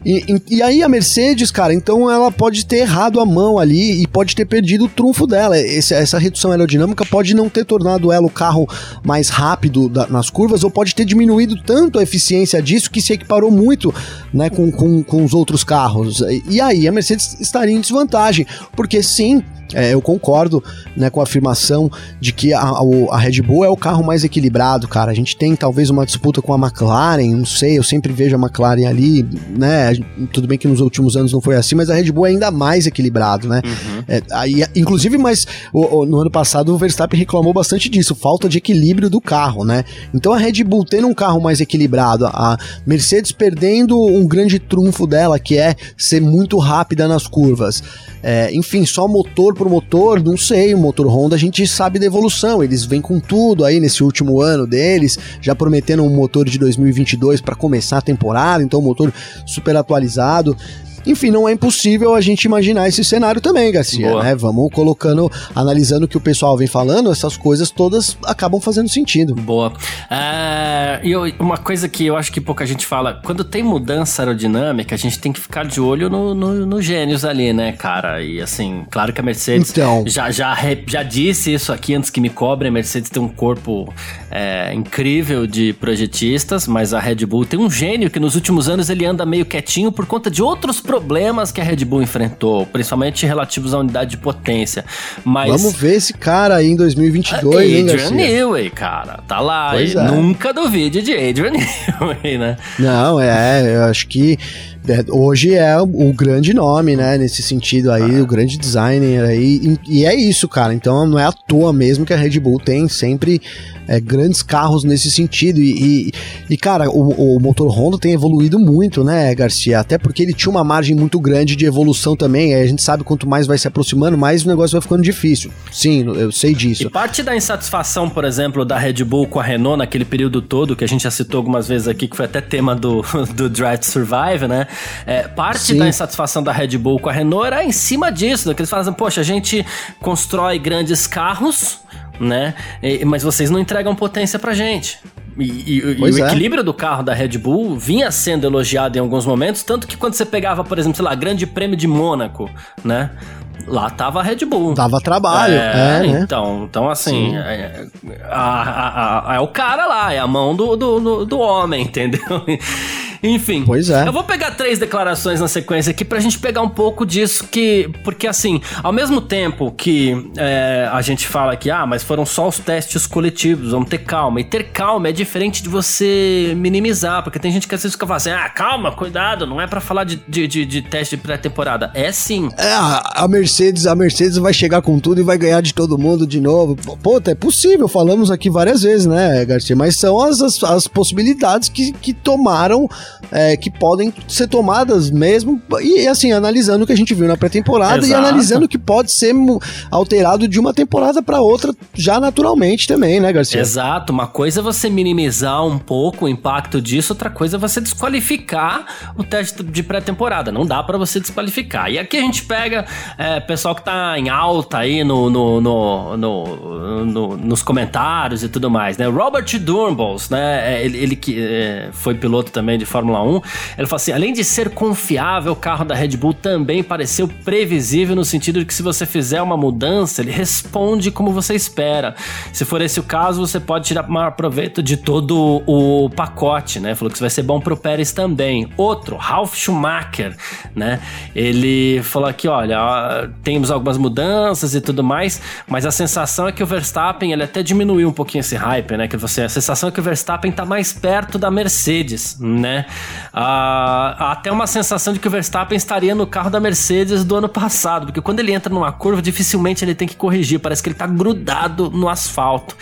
E, e, e, aí a Mercedes, cara, então ela pode ter errado a mão ali e pode ter perdido o trunfo dela. Esse, essa redução aerodinâmica pode não ter tornado ela o carro mais rápido da, nas curvas ou pode ter diminuído tanto a eficiência disso que se equiparou muito né, com, com, com os outros carros. E, e aí a Mercedes estaria em desvantagem, porque sim, é, eu concordo né, com a afirmação de que a, a, Red Bull é o carro mais equilibrado, cara. A gente tem talvez uma disputa com a McLaren, não sei, eu sempre vejo a McLaren ali, né? Tudo bem que nos últimos anos não foi assim, mas a Red Bull é ainda mais equilibrado, né? Uhum. É, aí, inclusive, mas o, o, no ano passado o Verstappen reclamou bastante disso, falta de equilíbrio do carro, né? Então a Red Bull tendo um carro mais equilibrado, a Mercedes perdendo um grande trunfo dela, que é ser muito rápida nas curvas. É, enfim, só motor por motor, não sei, o motor Honda a gente sabe da evolução, eles vêm com tudo aí nesse último ano deles, já prometendo um motor de 2022 para começar a temporada, então um motor super atualizado. Enfim, não é impossível a gente imaginar esse cenário também, Garcia, né? Vamos colocando, analisando o que o pessoal vem falando, essas coisas todas acabam fazendo sentido. Boa. Uh, e uma coisa que eu acho que pouca gente fala, quando tem mudança aerodinâmica, a gente tem que ficar de olho no, no, no gênios ali, né, cara? E assim, claro que a Mercedes então. já, já, já disse isso aqui antes que me cobrem, a Mercedes tem um corpo é, incrível de projetistas, mas a Red Bull tem um gênio que nos últimos anos ele anda meio quietinho por conta de outros problemas que a Red Bull enfrentou, principalmente relativos à unidade de potência. Mas Vamos ver esse cara aí em 2022, Adrian hein, Newey, cara, tá lá. É. Nunca duvide de Adrian [laughs] Newey, né? Não, é, eu acho que hoje é o grande nome, né? Nesse sentido aí, ah. o grande designer aí. E, e, é isso, cara. Então não é à toa mesmo que a Red Bull tem sempre é, grandes carros nesse sentido. E, e, e cara, o, o, motor Honda tem evoluído muito, né, Garcia? Até porque ele tinha uma margem muito grande de evolução também. a gente sabe quanto mais vai se aproximando, mais o negócio vai ficando difícil. Sim, eu sei disso. E parte da insatisfação, por exemplo, da Red Bull com a Renault naquele período todo, que a gente já citou algumas vezes aqui, que foi até tema do, [laughs] do Drive to Survive, né? É, parte Sim. da insatisfação da Red Bull com a Renault era em cima disso, né? que eles falam, poxa, a gente constrói grandes carros, né? Mas vocês não entregam potência pra gente E, e, e o é. equilíbrio do carro da Red Bull vinha sendo elogiado em alguns momentos, tanto que quando você pegava, por exempmo, sei lá, Grande Prêmio de Mônaco, né? Lá tava a Red Bull. Dava trabalho, é, é né? Então, então assim, é, a, a, a, é o cara lá, é a mão do, do, do, do homem, [laughs] entendeu? Enfim. Pois é. Eu vou pegar três declarações na sequência aqui pra gente pegar um pouco disso que. Porque assim, ao mesmo tempo que é, a gente fala que, ah, mas foram só os testes coletivos, vamos ter calma. E ter calma é diferente de você minimizar, porque tem gente que às vezes fica falando assim, ah, calma, cuidado, não é para falar de, de, de, de, teste de pré-temporada. É sim. É, a Mercedes, a Mercedes vai chegar com tudo e vai ganhar de todo mundo de novo. Pô, é possível, falamos aqui várias vezes, né, Garcia? Mas são as, as, as possibilidades que, que tomaram é, que podem ser tomadas mesmo, e assim, analisando o que a gente viu na pré-temporada e analisando o que pode ser alterado de uma temporada para outra já naturalmente também, né, Garcia? Exato, uma coisa é você minimizar um pouco o impacto disso, outra coisa é você desqualificar o teste de pré-temporada. Não dá para você desqualificar. E aqui a gente pega é, pessoal que tá em alta aí no, no, no, no, nos comentários e tudo mais, né? Robert Durbles, né? É, ele, ele que é, foi piloto também de Fórmula Fórmula 1. Ele fala assim: além de ser confiável, o carro da Red Bull também pareceu previsível no sentido de que se você fizer uma mudança, ele responde como você espera. Se for esse o caso, você pode tirar maior proveito de todo o pacote, né? Falou que isso vai ser bom pro Pérez também. Outro, Ralf Schumacher, né? Ele falou aqui: olha, temos algumas mudanças e tudo mais, mas a sensação é que o Verstappen, ele até diminuiu um pouquinho esse hype, né? Que você, a sensação é que o Verstappen tá mais perto da Mercedes, né? Ah, até uma sensação de que o Verstappen estaria no carro da Mercedes do ano passado, porque quando ele entra numa curva, dificilmente ele tem que corrigir, parece que ele está grudado no asfalto.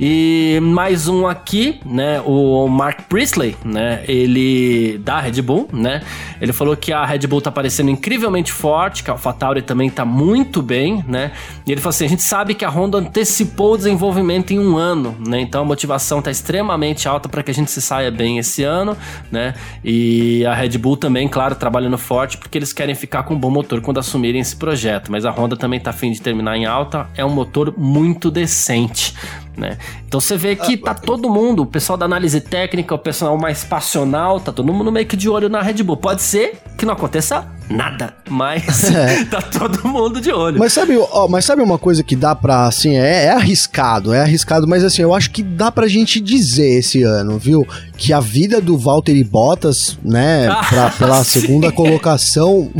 E mais um aqui, né, o Mark Priestley, né, ele da Red Bull, né, ele falou que a Red Bull tá parecendo incrivelmente forte, que a AlphaTauri também tá muito bem, né, e ele falou assim, a gente sabe que a Honda antecipou o desenvolvimento em um ano, né, então a motivação tá extremamente alta para que a gente se saia bem esse ano, né, e a Red Bull também, claro, trabalhando forte porque eles querem ficar com um bom motor quando assumirem esse projeto, mas a Honda também tá afim de terminar em alta, é um motor muito decente, né? Então você vê que tá todo mundo, o pessoal da análise técnica, o pessoal mais passional, tá todo mundo meio que de olho na Red Bull. Pode ser que não aconteça nada, mas [laughs] é. [laughs] tá todo mundo de olho. Mas sabe, ó, mas sabe uma coisa que dá pra, assim, é, é, arriscado, é arriscado, mas assim, eu acho que dá pra gente dizer esse ano, viu? Que a vida do Valtteri Bottas, né, [laughs] ah, pra, pela sim. segunda colocação,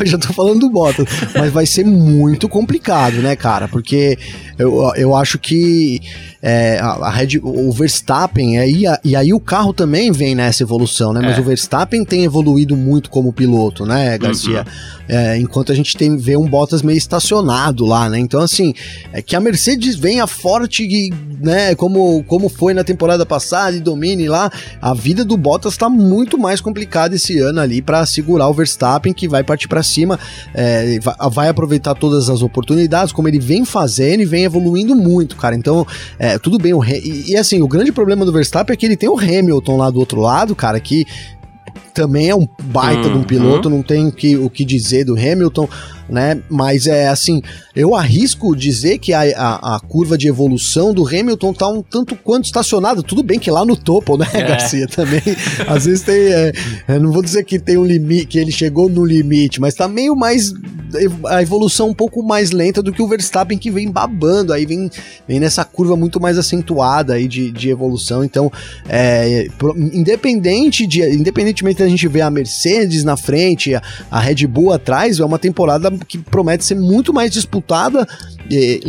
eu já tô falando do Bottas, mas vai ser muito complicado, né, cara? Porque eu, eu acho que é, a, a Red, o Verstappen, aí, a, e aí o carro também vem nessa evolução, né? Mas é. o Verstappen tem evoluído muito como piloto, né, Garcia? Uhum. É, enquanto a gente tem, vê um Bottas meio estacionado lá, né? Então, assim, é que a Mercedes venha forte, né? Como, como foi na temporada passada e domine lá, a vida do Bottas tá muito mais complicada esse ano ali para segurar o Verstappen, que vai partir para cima, é, vai, vai, aproveitar todas as oportunidades, como ele vem fazendo e vem evoluindo muito, cara. Então, é, tudo bem. O, e, e assim, o grande problema do Verstappen é que ele tem o Hamilton lá do outro lado, cara, que também é um baita uhum. de um piloto, não tem que, o que dizer do Hamilton né? Mas é assim, eu arrisco dizer que a, a, a, curva de evolução do Hamilton tá um tanto quanto estacionada. Tudo bem que lá no topo, né, é. Garcia? Também, às vezes tem. É, não vou dizer que tem um limite, que ele chegou no limite, mas tá meio mais. A evolução um pouco mais lenta do que o Verstappen que vem babando, aí vem, vem nessa curva muito mais acentuada aí de, de evolução. Então, é, independente de, independentemente da gente ver a Mercedes na frente, a, a Red Bull atrás, é uma temporada que promete ser muito mais disputada eh,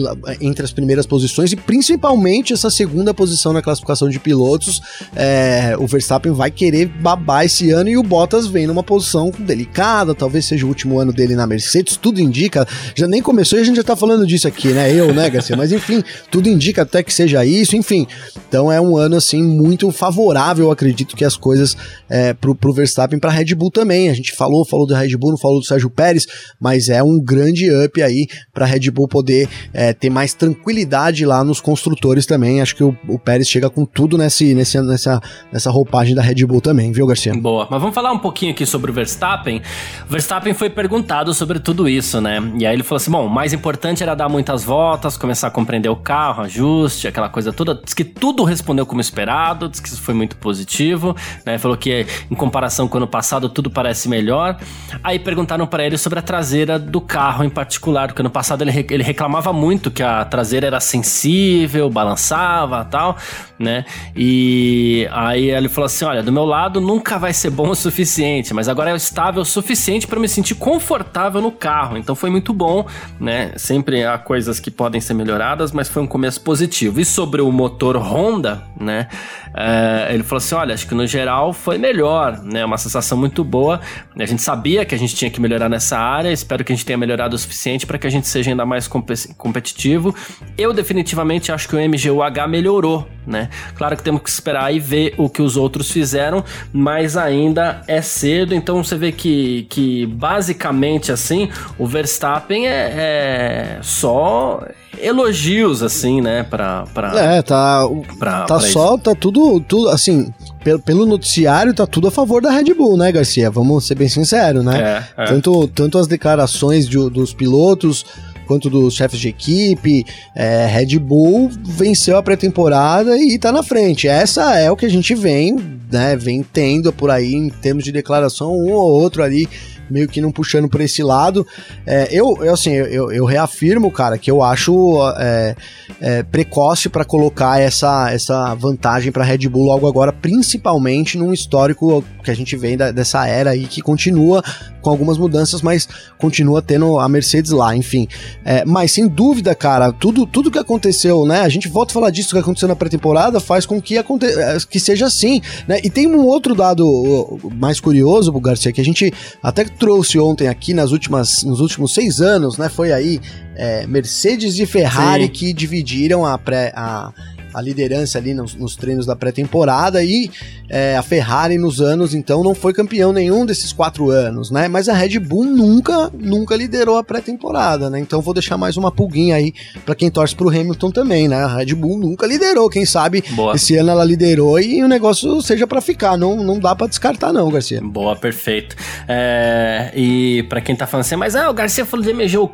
entre as primeiras posições e principalmente essa segunda posição na classificação de pilotos. Eh, o Verstappen vai querer babar esse ano e o Bottas vem numa posição delicada, talvez seja o último ano dele na Mercedes, tudo indica. Já nem começou e a gente já tá falando disso aqui, né? Eu, né, Garcia? Mas enfim, tudo indica até que seja isso, enfim. Então é um ano assim muito favorável, acredito que as coisas é, pro, pro Verstappen para Red Bull também. A gente falou, falou do Red Bull, não falou do Sérgio Pérez, mas é um grande up aí para Red Bull poder é, ter mais tranquilidade lá nos construtores também. Acho que o, o Pérez chega com tudo nesse, nesse, nessa, nessa roupagem da Red Bull também, viu, Garcia? Boa. Mas vamos falar um pouquinho aqui sobre o Verstappen. O Verstappen foi perguntado sobre tudo isso, né? E aí ele falou assim: bom, o mais importante era dar muitas voltas, começar a compreender o carro, ajuste, aquela coisa toda. Diz que tudo respondeu como esperado, diz que isso foi muito positivo, né? Falou que em comparação com o ano passado tudo parece melhor. Aí perguntaram para ele sobre a traseira do carro em particular, porque ano passado ele, ele reclamava muito que a traseira era sensível, balançava tal, né? E aí ele falou assim: olha, do meu lado nunca vai ser bom o suficiente, mas agora é estável o suficiente para me sentir confortável no carro. Então foi muito bom, né? Sempre há coisas que podem ser melhoradas, mas foi um começo positivo. E sobre o motor Honda, né? É, ele falou assim: olha, acho que no geral foi melhor, né? Uma sensação muito boa. A gente sabia que a gente tinha que melhorar nessa área, espero que a gente tenha melhorado o suficiente para que a gente seja ainda mais competitivo. Eu definitivamente acho que o MGUH melhorou, né? Claro que temos que esperar e ver o que os outros fizeram, mas ainda é cedo, então você vê que, que basicamente assim, o Verstappen é, é só elogios, assim, né? Pra, pra, é, tá. Pra, tá pra só, isso. tá tudo, tudo, assim, pelo, pelo noticiário, tá tudo a favor da Red Bull, né, Garcia? Vamos ser bem sinceros, né? É, é. Tanto, tanto as declarações de, dos pilotos quanto dos chefes de equipe, é, Red Bull venceu a pré-temporada e tá na frente. Essa é o que a gente vem, né, vem tendo por aí em termos de declaração, um ou outro ali meio que não puxando por esse lado. É, eu, eu, assim, eu, eu, reafirmo, cara, que eu acho é, é, precoce para colocar essa, essa vantagem para Red Bull logo agora, principalmente num histórico que a gente vem da, dessa era aí que continua com algumas mudanças, mas continua tendo a Mercedes lá, enfim. É, mas sem dúvida, cara, tudo, tudo que aconteceu, né? A gente volta a falar disso que aconteceu na pré-temporada, faz com que, aconte é, que seja assim, né? E tem um outro dado mais curioso, Garcia, que a gente até trouxe ontem aqui nas últimas, nos últimos seis anos, né? Foi aí é, Mercedes e Ferrari Sim. que dividiram a, pré, a, a liderança ali nos, nos treinos da pré-temporada e é, a Ferrari nos anos, então, não foi campeão nenhum desses quatro anos, né? Mas a Red Bull nunca, nunca liderou a pré-temporada, né? Então vou deixar mais uma pulguinha aí para quem torce pro Hamilton também, né? A Red Bull nunca liderou, quem sabe Boa. esse ano ela liderou e o negócio seja para ficar, não, não dá para descartar não, Garcia. Boa, perfeito. É, e para quem tá falando assim, mas ah, o Garcia falou de MGU,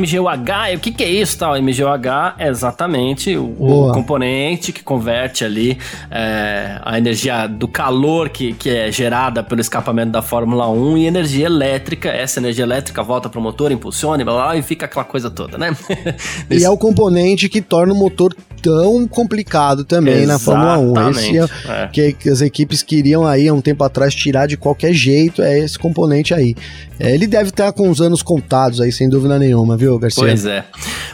MGUH, o que que é isso tal? MGUH é exatamente o, o componente que converte ali é, a energia do calor que, que é gerada pelo escapamento da Fórmula 1 e energia elétrica. Essa energia elétrica volta para o motor, impulsiona e blá, blá, e fica aquela coisa toda, né? [laughs] e é o componente que torna o motor tão complicado também Exatamente. na Fórmula 1. Esse é, é. Que, que, as equipes queriam aí há um tempo atrás tirar de qualquer jeito, é esse componente aí. É, ele deve estar com os anos contados aí, sem dúvida nenhuma, viu, Garcia? Pois é.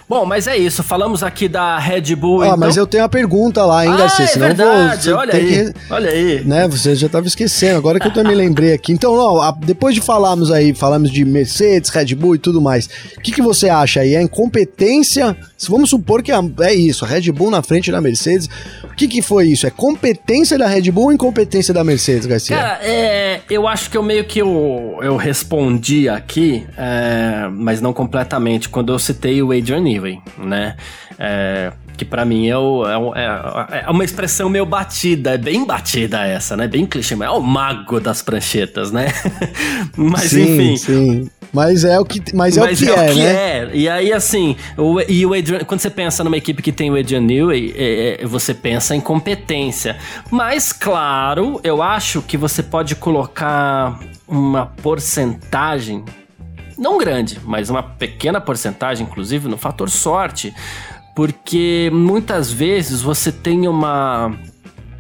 Bom, mas é isso. Falamos aqui da Red Bull. Ah, então... mas eu tenho uma pergunta lá, hein, ah, Garcia? É Senão verdade. Vou, olha aí. Que, olha aí. Né, você já estava esquecendo. Agora que eu também lembrei aqui. Então, depois de falarmos aí, falamos de Mercedes, Red Bull e tudo mais. O que, que você acha aí? A incompetência? Vamos supor que é isso, a Red Bull na frente da Mercedes. O que, que foi isso? É competência da Red Bull ou incompetência da Mercedes, Garcia? Cara, é, eu acho que eu meio que eu, eu respondi aqui, é, mas não completamente, quando eu citei o Adrian Newey, né? É, que para mim é, o, é, é, é, uma expressão meio batida, é bem batida essa, né? Bem clichê, mas é o mago das pranchetas, né? [laughs] mas sim, enfim. Sim. Mas é o que, mas é mas o que é, é, o que né? É. E aí, assim, o, e o Adrian, quando você pensa numa equipe que tem o Adrian Newey, é, é, você pensa em competência. Mas, claro, eu acho que você pode colocar uma porcentagem, não grande, mas uma pequena porcentagem, inclusive, no fator sorte porque muitas vezes você tem uma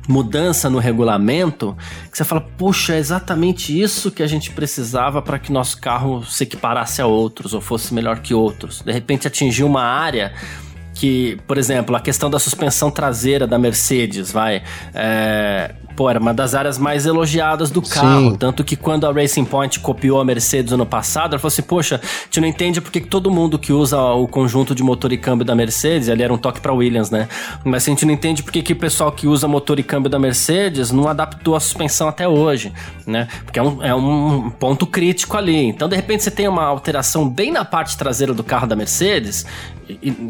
mudança no regulamento que você fala, puxa, é exatamente isso que a gente precisava para que nosso carro se equiparasse a outros ou fosse melhor que outros. De repente atingiu uma área que, por exemplo, a questão da suspensão traseira da Mercedes, vai. É, pô, era uma das áreas mais elogiadas do carro. Sim. Tanto que quando a Racing Point copiou a Mercedes ano passado, ela falou assim: Poxa, a gente não entende porque que todo mundo que usa o conjunto de motor e câmbio da Mercedes, ali era um toque para Williams, né? Mas a gente não entende porque que o pessoal que usa motor e câmbio da Mercedes não adaptou a suspensão até hoje, né? Porque é um, é um ponto crítico ali. Então, de repente, você tem uma alteração bem na parte traseira do carro da Mercedes,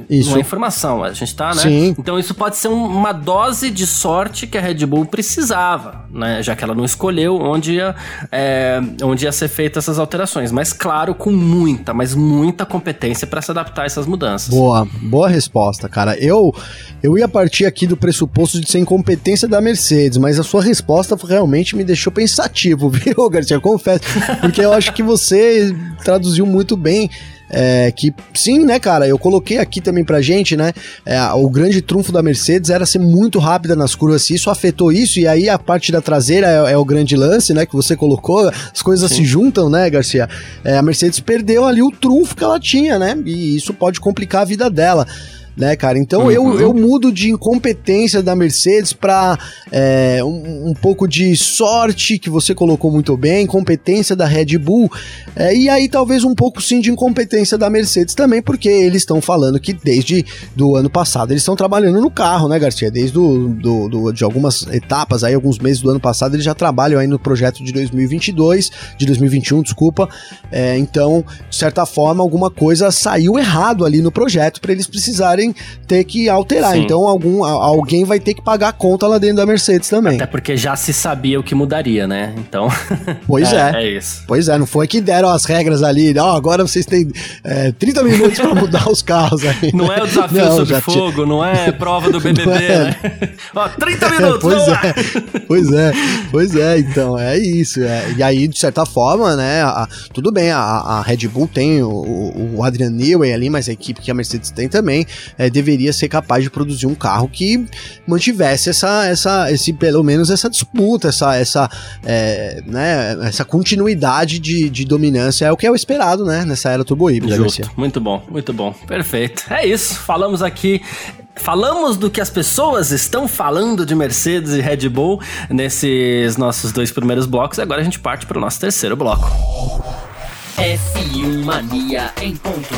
isso. Não é informação, a gente tá, né? Sim. Então isso pode ser um, uma dose de sorte que a Red Bull né? Já que ela não escolheu onde ia, é, onde ia ser feitas essas alterações. Mas claro, com muita, mas muita competência para se adaptar a essas mudanças. Boa, boa resposta, cara. Eu, eu ia partir aqui do pressuposto de ser incompetência da Mercedes, mas a sua resposta realmente me deixou pensativo, [laughs] viu, Garcia? Confesso. Porque eu acho que você traduziu muito bem é, que sim, né, cara? Eu coloquei aqui também pra gente, né? É, o grande trunfo da Mercedes era ser muito rápida nas curvas. Se isso afetou isso, e aí a parte da traseira é, é o grande lance, né? Que você colocou, as coisas sim. se juntam, né, Garcia? É, a Mercedes perdeu ali o trunfo que ela tinha, né? E isso pode complicar a vida dela né, cara? Então uhum. eu, eu mudo de incompetência da Mercedes para é, um, um, pouco de sorte, que você colocou muito bem, competência da Red Bull, é, e aí talvez um pouco sim de incompetência da Mercedes também, porque eles estão falando que desde do ano passado eles estão trabalhando no carro, né, Garcia? Desde do, do, do, de algumas etapas, aí alguns meses do ano passado eles já trabalham aí no projeto de 2022, de 2021, desculpa. É, então, de certa forma, alguma coisa saiu errado ali no projeto para eles precisarem ter que alterar. Sim. Então algum, alguém vai ter que pagar a conta lá dentro da Mercedes também. Até porque já se sabia o que mudaria, né? Então. [laughs] Pois é. É, é isso. Pois é, não foi que deram as regras ali, ó, oh, agora vocês têm é, 30 minutos para mudar os carros aí. Não é o desafio não, sob fogo, não é prova do [laughs] BBB, é. né? ó, 30 [laughs] minutos, pois é. Pois é, pois é, então, é isso. É. E aí, de certa forma, né, a, tudo bem, a, a, Red Bull tem o, o Adrian Newey ali, mas a equipe que a Mercedes tem também é, deveria ser capaz de produzir um carro que mantivesse essa, essa esse, pelo menos essa disputa, essa, essa, é, né, essa continuidade de, de dominância é o que é o esperado, né, nessa era turbo híbrida. Justo, muito bom, muito bom, perfeito. É isso, falamos aqui Falamos do que as pessoas estão falando de Mercedes e Red Bull nesses nossos dois primeiros blocos. Agora a gente parte para o nosso terceiro bloco. F1 Mania em ponto.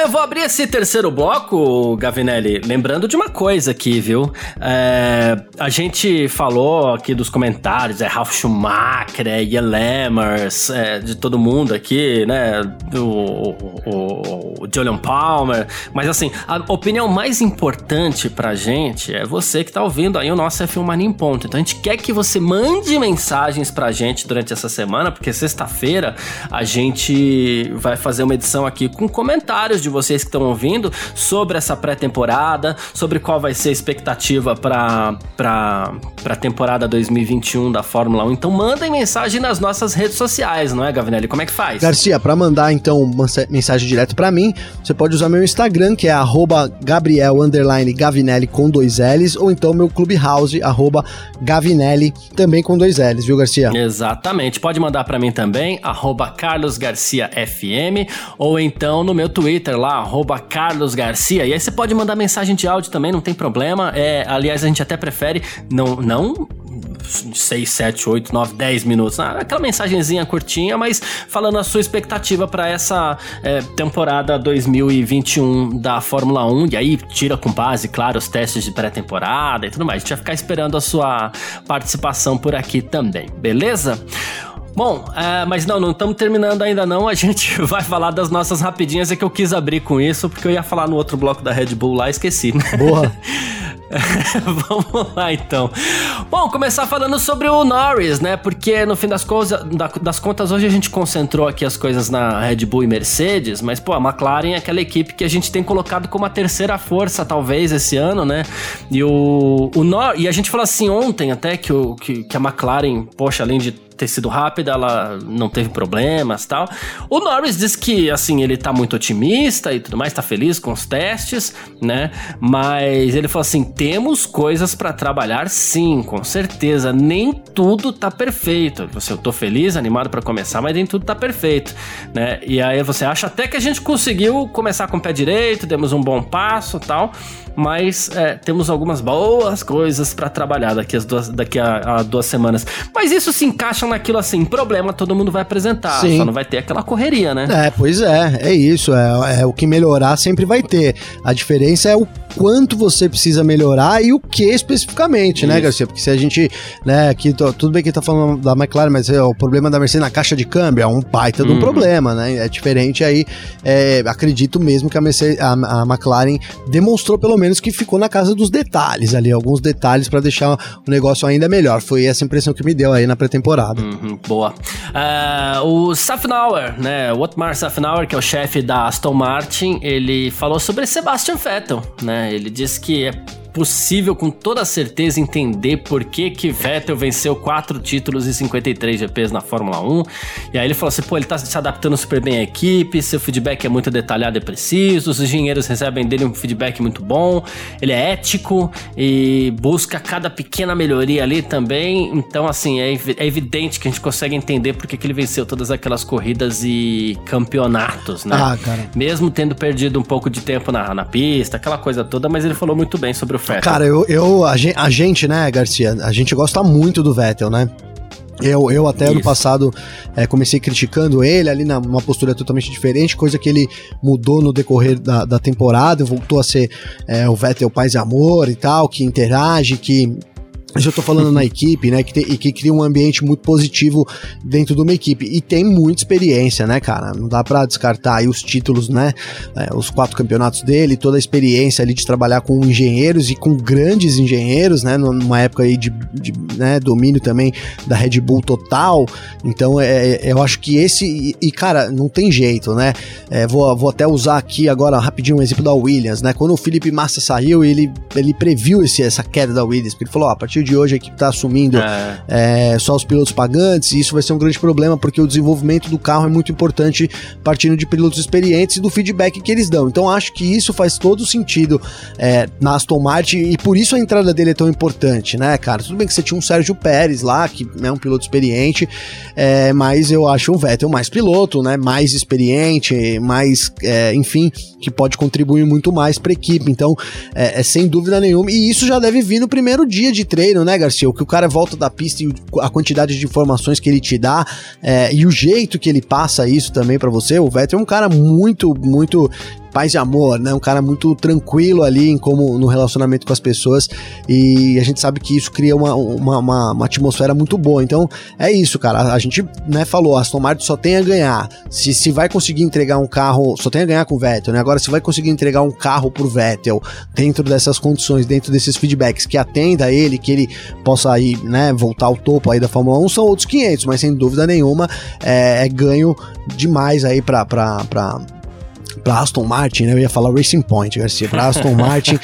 Eu vou abrir esse terceiro bloco, Gavinelli, lembrando de uma coisa aqui, viu? É, a gente falou aqui dos comentários, é Ralf Schumacher, é Ian Lemmers, é, de todo mundo aqui, né? Do, o, o Julian Palmer. Mas assim, a opinião mais importante pra gente é você que tá ouvindo aí o nosso F1 Mania em Ponto. Então a gente quer que você mande mensagens pra gente durante essa semana, porque sexta-feira a gente vai fazer uma edição aqui com comentários de vocês que estão ouvindo sobre essa pré-temporada, sobre qual vai ser a expectativa para a temporada 2021 da Fórmula 1. Então mandem mensagem nas nossas redes sociais, não é, Gavinelli? Como é que faz? Garcia, para mandar então uma mensagem direto para mim, você pode usar meu Instagram, que é Gabriel Gavinelli com dois L's, ou então meu Clubhouse, arroba Gavinelli, também com dois L's, viu, Garcia? Exatamente. Pode mandar para mim também, arroba Carlos Garcia FM, ou então no meu Twitter lá, arroba Carlos Garcia. E aí você pode mandar mensagem de áudio também, não tem problema. É, aliás, a gente até prefere não, não 6, 7, 8, 9, 10 minutos. Ah, aquela mensagenzinha curtinha, mas falando a sua expectativa para essa é, temporada 2021 da Fórmula 1. E aí tira com base, claro, os testes de pré-temporada e tudo mais. A gente vai ficar esperando a sua participação por aqui também, beleza? Bom, é, mas não, não estamos terminando ainda não. A gente [laughs] vai falar das nossas rapidinhas. É que eu quis abrir com isso, porque eu ia falar no outro bloco da Red Bull lá e esqueci. Né? Boa. [laughs] Vamos lá então. Bom, começar falando sobre o Norris, né? Porque no fim das, coisas, das contas, hoje a gente concentrou aqui as coisas na Red Bull e Mercedes, mas pô, a McLaren é aquela equipe que a gente tem colocado como a terceira força, talvez, esse ano, né? E o, o Nor e a gente falou assim ontem até que, o, que, que a McLaren, poxa, além de ter sido rápida, ela não teve problemas tal. O Norris diz que, assim, ele tá muito otimista e tudo mais, tá feliz com os testes, né? Mas ele falou assim: temos coisas para trabalhar sim, com certeza. Nem tudo tá perfeito. Você, eu tô feliz, animado para começar, mas nem tudo tá perfeito, né? E aí você acha até que a gente conseguiu começar com o pé direito, demos um bom passo tal mas é, temos algumas boas coisas para trabalhar daqui, as duas, daqui a, a, duas semanas. Mas isso se encaixa naquilo assim, problema todo mundo vai apresentar, Sim. só não vai ter aquela correria, né? É, pois é, é isso, é, é o que melhorar sempre vai ter. A diferença é o quanto você precisa melhorar e o que especificamente, né, Isso. né, Garcia? Porque se a gente, né, aqui, tudo bem que tá falando da McLaren, mas é, o problema da Mercedes na caixa de câmbio é um baita de um uhum. problema, né? É diferente aí, é, acredito mesmo que a, Mercedes, a, a McLaren demonstrou pelo menos que ficou na casa dos detalhes ali, alguns detalhes para deixar o negócio ainda melhor. Foi essa impressão que me deu aí na pré-temporada. Uhum, boa. Uh, o Safnauer, né, o Otmar Safnauer, que é o chefe da Aston Martin, ele falou sobre Sebastian Vettel, né? Ele disse que é possível com toda certeza entender por que que Vettel venceu quatro títulos e 53 GPs na Fórmula 1. E aí ele falou assim, pô, ele tá se adaptando super bem à equipe, seu feedback é muito detalhado e preciso, os engenheiros recebem dele um feedback muito bom, ele é ético e busca cada pequena melhoria ali também. Então, assim, é, é evidente que a gente consegue entender por que, que ele venceu todas aquelas corridas e campeonatos, né? Ah, cara. Mesmo tendo perdido um pouco de tempo na, na pista, aquela coisa toda, mas ele falou muito bem sobre o Vettel. Cara, eu, eu a, gente, a gente, né, Garcia, a gente gosta muito do Vettel, né? Eu, eu até Isso. ano passado é, comecei criticando ele ali numa postura totalmente diferente, coisa que ele mudou no decorrer da, da temporada, voltou a ser é, o Vettel paz e amor e tal, que interage, que eu tô falando na equipe, né? Que e que cria um ambiente muito positivo dentro de uma equipe. E tem muita experiência, né, cara? Não dá para descartar aí os títulos, né? É, os quatro campeonatos dele, toda a experiência ali de trabalhar com engenheiros e com grandes engenheiros, né? Numa época aí de, de né, domínio também da Red Bull total. Então, é, é eu acho que esse. E, e cara, não tem jeito, né? É, vou, vou até usar aqui agora rapidinho um exemplo da Williams, né? Quando o Felipe Massa saiu, ele, ele previu esse, essa queda da Williams, porque ele falou: ó, a partir partir de hoje a equipe está assumindo é. É, só os pilotos pagantes, e isso vai ser um grande problema, porque o desenvolvimento do carro é muito importante partindo de pilotos experientes e do feedback que eles dão. Então acho que isso faz todo sentido é, na Aston Martin, e por isso a entrada dele é tão importante, né, cara? Tudo bem que você tinha um Sérgio Pérez lá, que é um piloto experiente, é, mas eu acho o Vettel mais piloto, né? Mais experiente, mais, é, enfim, que pode contribuir muito mais para a equipe. Então, é, é, sem dúvida nenhuma. E isso já deve vir no primeiro dia de treino treino, né, Garcia? O que o cara volta da pista e a quantidade de informações que ele te dá é, e o jeito que ele passa isso também para você. O Vettel é um cara muito, muito paz e amor, né? Um cara muito tranquilo ali em como no relacionamento com as pessoas e a gente sabe que isso cria uma, uma, uma, uma atmosfera muito boa. Então é isso, cara. A gente né, falou, Aston Martin só tem a ganhar. Se, se vai conseguir entregar um carro, só tem a ganhar com o Vettel, né? Agora, se vai conseguir entregar um carro pro Vettel dentro dessas condições, dentro desses feedbacks, que atenda ele, que ele possa aí, né, voltar ao topo aí da Fórmula 1, são outros 500, mas sem dúvida nenhuma é, é ganho demais aí pra para Aston Martin, né? Eu ia falar Racing Point, Garcia, para Aston [laughs] Martin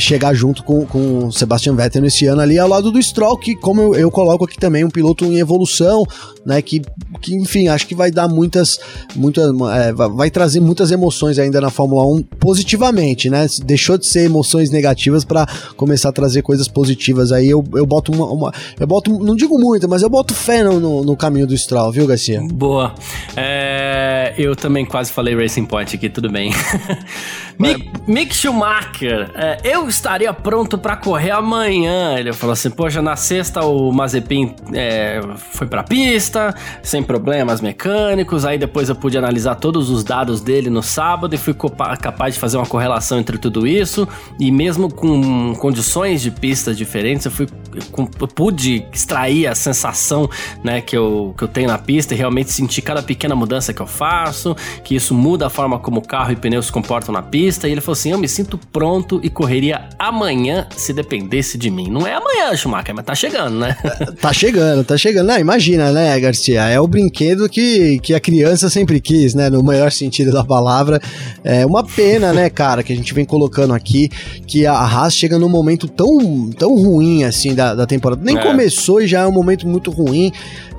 chegar junto com, com o Sebastian Vettel nesse ano ali, ao lado do Stroll, que como eu, eu, coloco aqui também, um piloto em evolução, né, que, que enfim, acho que vai dar muitas, muitas é, vai trazer muitas emoções ainda na Fórmula 1 positivamente, né, deixou de ser emoções negativas para começar a trazer coisas positivas aí, eu, eu boto uma, uma, eu boto, não digo muito, mas eu boto fé no, no, no caminho do Stroll, viu, Garcia? Boa, é, eu também quase falei Racing Point aqui, tudo bem. [laughs] Mick, Mick Schumacher, é, eu estaria pronto para correr amanhã. Ele falou assim: Poxa, na sexta o Mazepin é, foi pra pista, sem problemas mecânicos. Aí depois eu pude analisar todos os dados dele no sábado e fui capaz de fazer uma correlação entre tudo isso. E mesmo com condições de pistas diferentes, eu, fui, eu pude extrair a sensação né, que, eu, que eu tenho na pista e realmente sentir cada pequena mudança que eu faço, que isso muda a forma como o carro e pneus se comportam na pista. E ele falou assim: Eu me sinto pronto e correr correria amanhã se dependesse de mim. Não é amanhã, Schumacher, mas tá chegando, né? [laughs] tá chegando, tá chegando. Não, imagina, né, Garcia? É o brinquedo que, que a criança sempre quis, né? No maior sentido da palavra. É uma pena, né, cara, que a gente vem colocando aqui que a Haas chega num momento tão, tão ruim assim da, da temporada. Nem é. começou e já é um momento muito ruim.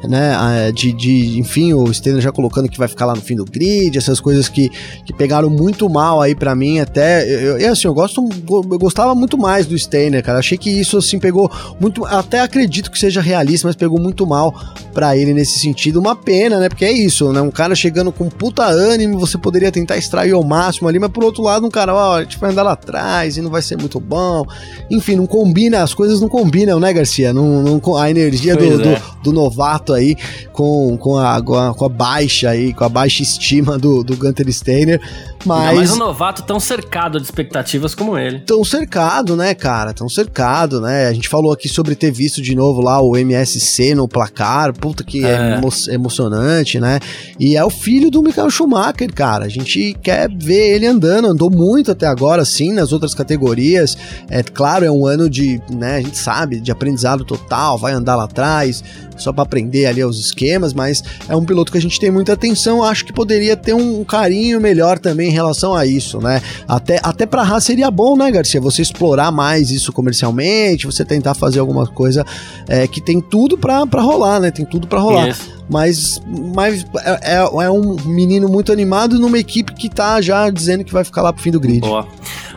Né? De, de enfim, o Steiner já colocando que vai ficar lá no fim do grid, essas coisas que, que pegaram muito mal aí para mim, até. Eu, eu, assim, eu gosto, eu gostava muito mais do Steiner, cara. Achei que isso assim pegou muito. Até acredito que seja realista, mas pegou muito mal para ele nesse sentido. Uma pena, né? Porque é isso, né? Um cara chegando com puta ânimo, você poderia tentar extrair ao máximo ali, mas por outro lado, um cara, ó, a gente vai andar lá atrás e não vai ser muito bom. Enfim, não combina, as coisas não combinam, né, Garcia? Não, não a energia do, é. do, do, novato aí com, com, a, com, a, baixa aí, com a baixa estima do, do Gunter Steiner. Mas. mais um novato tão cercado de expectativas como ele. Tão cercado, né, cara? Tão cercado, né? A gente falou aqui sobre ter visto de novo lá o MSC no placar. Puta que é, é emo emocionante, né? E é o filho do Michael Schumacher, cara. A gente quer ver ele andando. Andou muito até agora, sim, nas outras categorias. É claro, é um ano de, né? A gente sabe, de aprendizado total. Vai andar lá atrás, só para aprender ali os esquemas, mas é um piloto que a gente tem muita atenção. Acho que poderia ter um carinho melhor também relação a isso, né? Até, até pra Haas seria bom, né, Garcia? Você explorar mais isso comercialmente, você tentar fazer alguma coisa é, que tem tudo pra, pra rolar, né? Tem tudo pra rolar. Mas, mas é, é, é, um menino muito animado numa equipe que tá já dizendo que vai ficar lá pro fim do grid. Boa.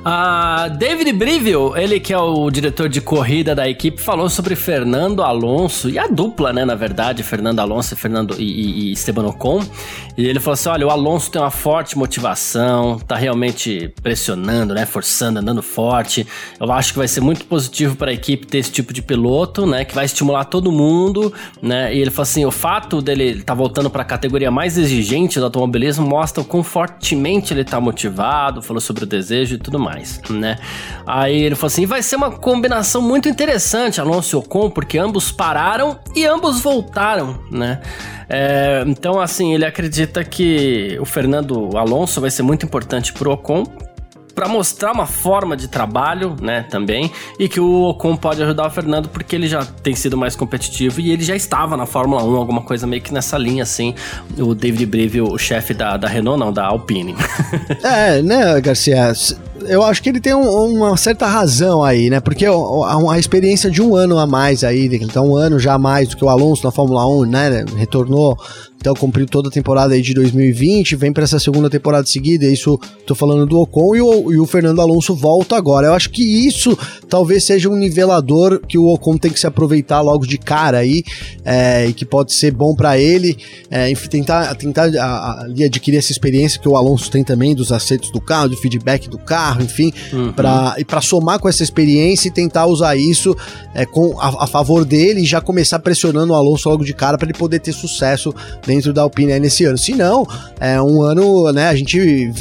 Uh, David Brivio, ele que é o diretor de corrida da equipe, falou sobre Fernando Alonso e a dupla, né, na verdade, Fernando Alonso e Fernando e, e, Esteban Ocon. E ele falou assim: olha, o Alonso tem uma forte motivação, tá realmente pressionando, né, forçando, andando forte. Eu acho que vai ser muito positivo para a equipe ter esse tipo de piloto, né, que vai estimular todo mundo, né? E ele falou assim: o fato dele tá voltando para a categoria mais exigente do automobilismo mostra o quão fortemente ele tá motivado, falou sobre o desejo e tudo mais mais, né? Aí ele falou assim: vai ser uma combinação muito interessante, Alonso e Ocon, porque ambos pararam e ambos voltaram, né? É, então, assim, ele acredita que o Fernando Alonso vai ser muito importante pro Ocon, para mostrar uma forma de trabalho, né, também, e que o Ocon pode ajudar o Fernando porque ele já tem sido mais competitivo e ele já estava na Fórmula 1, alguma coisa meio que nessa linha, assim, o David Breve, o chefe da, da Renault, não, da Alpine. [laughs] é, né, Garcia, eu acho que ele tem um, uma certa razão aí, né? Porque a, a, experiência de um ano a mais aí, ele tá um ano já a mais do que o Alonso na Fórmula 1, né? Retornou então cumpriu toda a temporada aí de 2020, vem para essa segunda temporada seguida, isso tô falando do Ocon e o, e o, Fernando Alonso volta agora. Eu acho que isso talvez seja um nivelador que o Ocon tem que se aproveitar logo de cara aí, é, e que pode ser bom para ele, é, tentar, tentar adquirir essa experiência que o Alonso tem também dos acertos do carro, do feedback do carro, enfim, uhum. para e para somar com essa experiência e tentar usar isso é, com a, a favor dele e já começar pressionando o Alonso logo de cara para ele poder ter sucesso dentro da Alpine nesse ano. Se não, é um ano, né, a gente,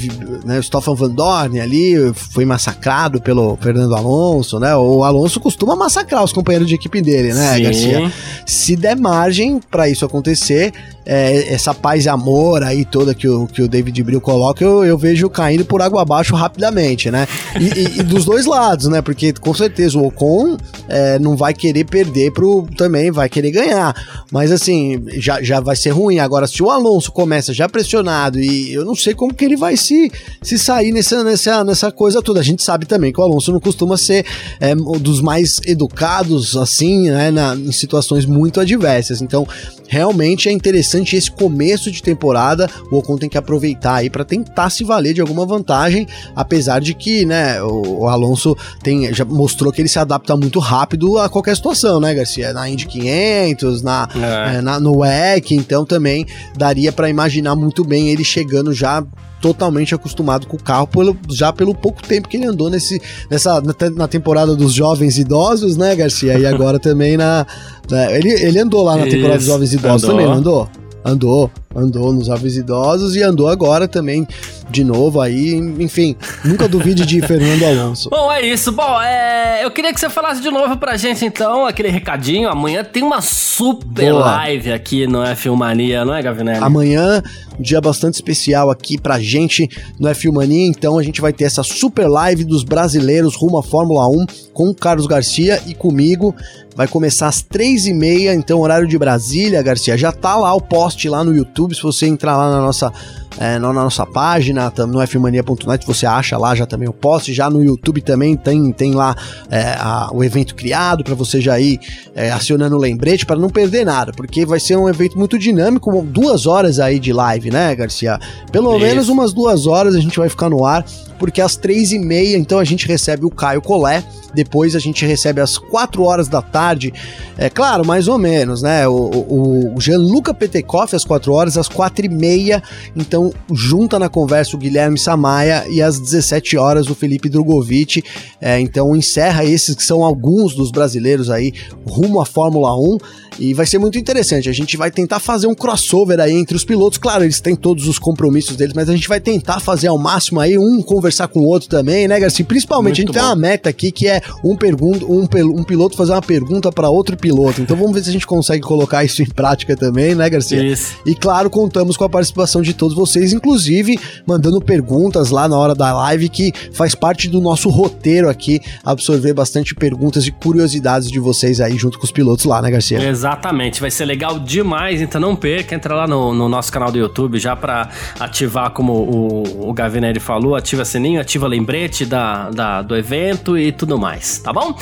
né, o Stoffan Van Dorn ali foi massacrado pelo Fernando Alonso, né, o Alonso costuma massacrar os companheiros de equipe dele, né, Sim. Garcia? Se der margem para isso acontecer, é, essa paz e amor aí toda que o, que o David Brill coloca, eu, eu vejo caindo por água abaixo rapidamente, né? E, e, e dos dois lados, né? Porque com certeza o Ocon é, não vai querer perder pro. também vai querer ganhar. Mas assim, já, já vai ser ruim. Agora, se o Alonso começa já pressionado e eu não sei como que ele vai se, se sair nessa, nessa, nessa coisa toda. A gente sabe também que o Alonso não costuma ser é, dos mais educados, assim, né? Na, em situações muito adversas. Então, realmente é interessante esse começo de temporada. O Ocon tem que aproveitar aí para tentar se valer de alguma vantagem, apesar de que, né, o, Alonso tem, já mostrou que ele se adapta muito rápido a qualquer situação, né, Garcia? Na Indy 500, na, é. É, na no WEC, então também daria para imaginar muito bem ele chegando já totalmente acostumado com o carro pelo, já pelo pouco tempo que ele andou nesse, nessa, na, temporada dos jovens idosos, né, Garcia? E agora também na. Né, ele, ele andou lá na Isso, temporada dos jovens idosos andou. também, não andou? Andou, andou nos jovens idosos e andou agora também de novo aí, enfim, nunca duvide de [laughs] Fernando Alonso. Bom, é isso. Bom, é, eu queria que você falasse de novo pra gente então, aquele recadinho. Amanhã tem uma super Boa. live aqui no F1 Mania, não é, Gavinelli? Amanhã, um dia bastante especial aqui pra gente no F1 Mania, então a gente vai ter essa super live dos brasileiros rumo à Fórmula 1 com o Carlos Garcia e comigo. Vai começar às três e meia, então horário de Brasília, Garcia. Já tá lá o post lá no YouTube, se você entrar lá na nossa é, na nossa página, no fmania.net, você acha lá já também o post, já no YouTube também tem, tem lá é, a, o evento criado para você já ir é, acionando o lembrete para não perder nada, porque vai ser um evento muito dinâmico, duas horas aí de live, né, Garcia? Pelo Isso. menos umas duas horas a gente vai ficar no ar, porque às três e meia, então a gente recebe o Caio Collet, depois a gente recebe às 4 horas da tarde, é claro, mais ou menos, né? O, o, o Gianluca Petekoff às 4 horas, às 4 e meia, então junta na conversa o Guilherme Samaia e às 17 horas o Felipe Drogovic. É, então encerra esses que são alguns dos brasileiros aí rumo à Fórmula 1. E vai ser muito interessante. A gente vai tentar fazer um crossover aí entre os pilotos. Claro, eles têm todos os compromissos deles, mas a gente vai tentar fazer ao máximo aí um conversar com o outro também, né, Garcia? Principalmente, muito a gente bom. tem uma meta aqui que é um, pergunta, um, um piloto fazer uma pergunta para outro piloto. Então vamos ver se a gente consegue colocar isso em prática também, né, Garcia? Isso. E claro, contamos com a participação de todos vocês, inclusive mandando perguntas lá na hora da live, que faz parte do nosso roteiro aqui, absorver bastante perguntas e curiosidades de vocês aí junto com os pilotos lá, né, Garcia? Exatamente, vai ser legal demais, então não perca, entra lá no, no nosso canal do YouTube já para ativar, como o, o Gavinelli falou, ativa sininho, ativa lembrete da, da, do evento e tudo mais, tá bom?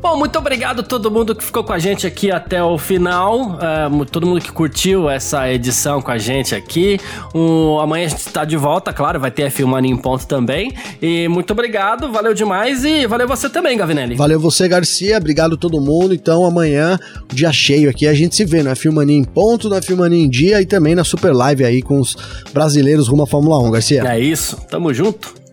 Bom, muito obrigado a todo mundo que ficou com a gente aqui até o final, uh, todo mundo que curtiu essa edição com a gente aqui. Um, amanhã a gente está de volta, claro, vai ter a Filmania em ponto também. E muito obrigado, valeu demais e valeu você também, Gavinelli. Valeu você, Garcia, obrigado a todo mundo. Então amanhã, dia cheio aqui. A gente se vê na Filmania em ponto, na Filmania em dia e também na Super Live aí com os brasileiros rumo à Fórmula 1, Garcia. É isso, tamo junto.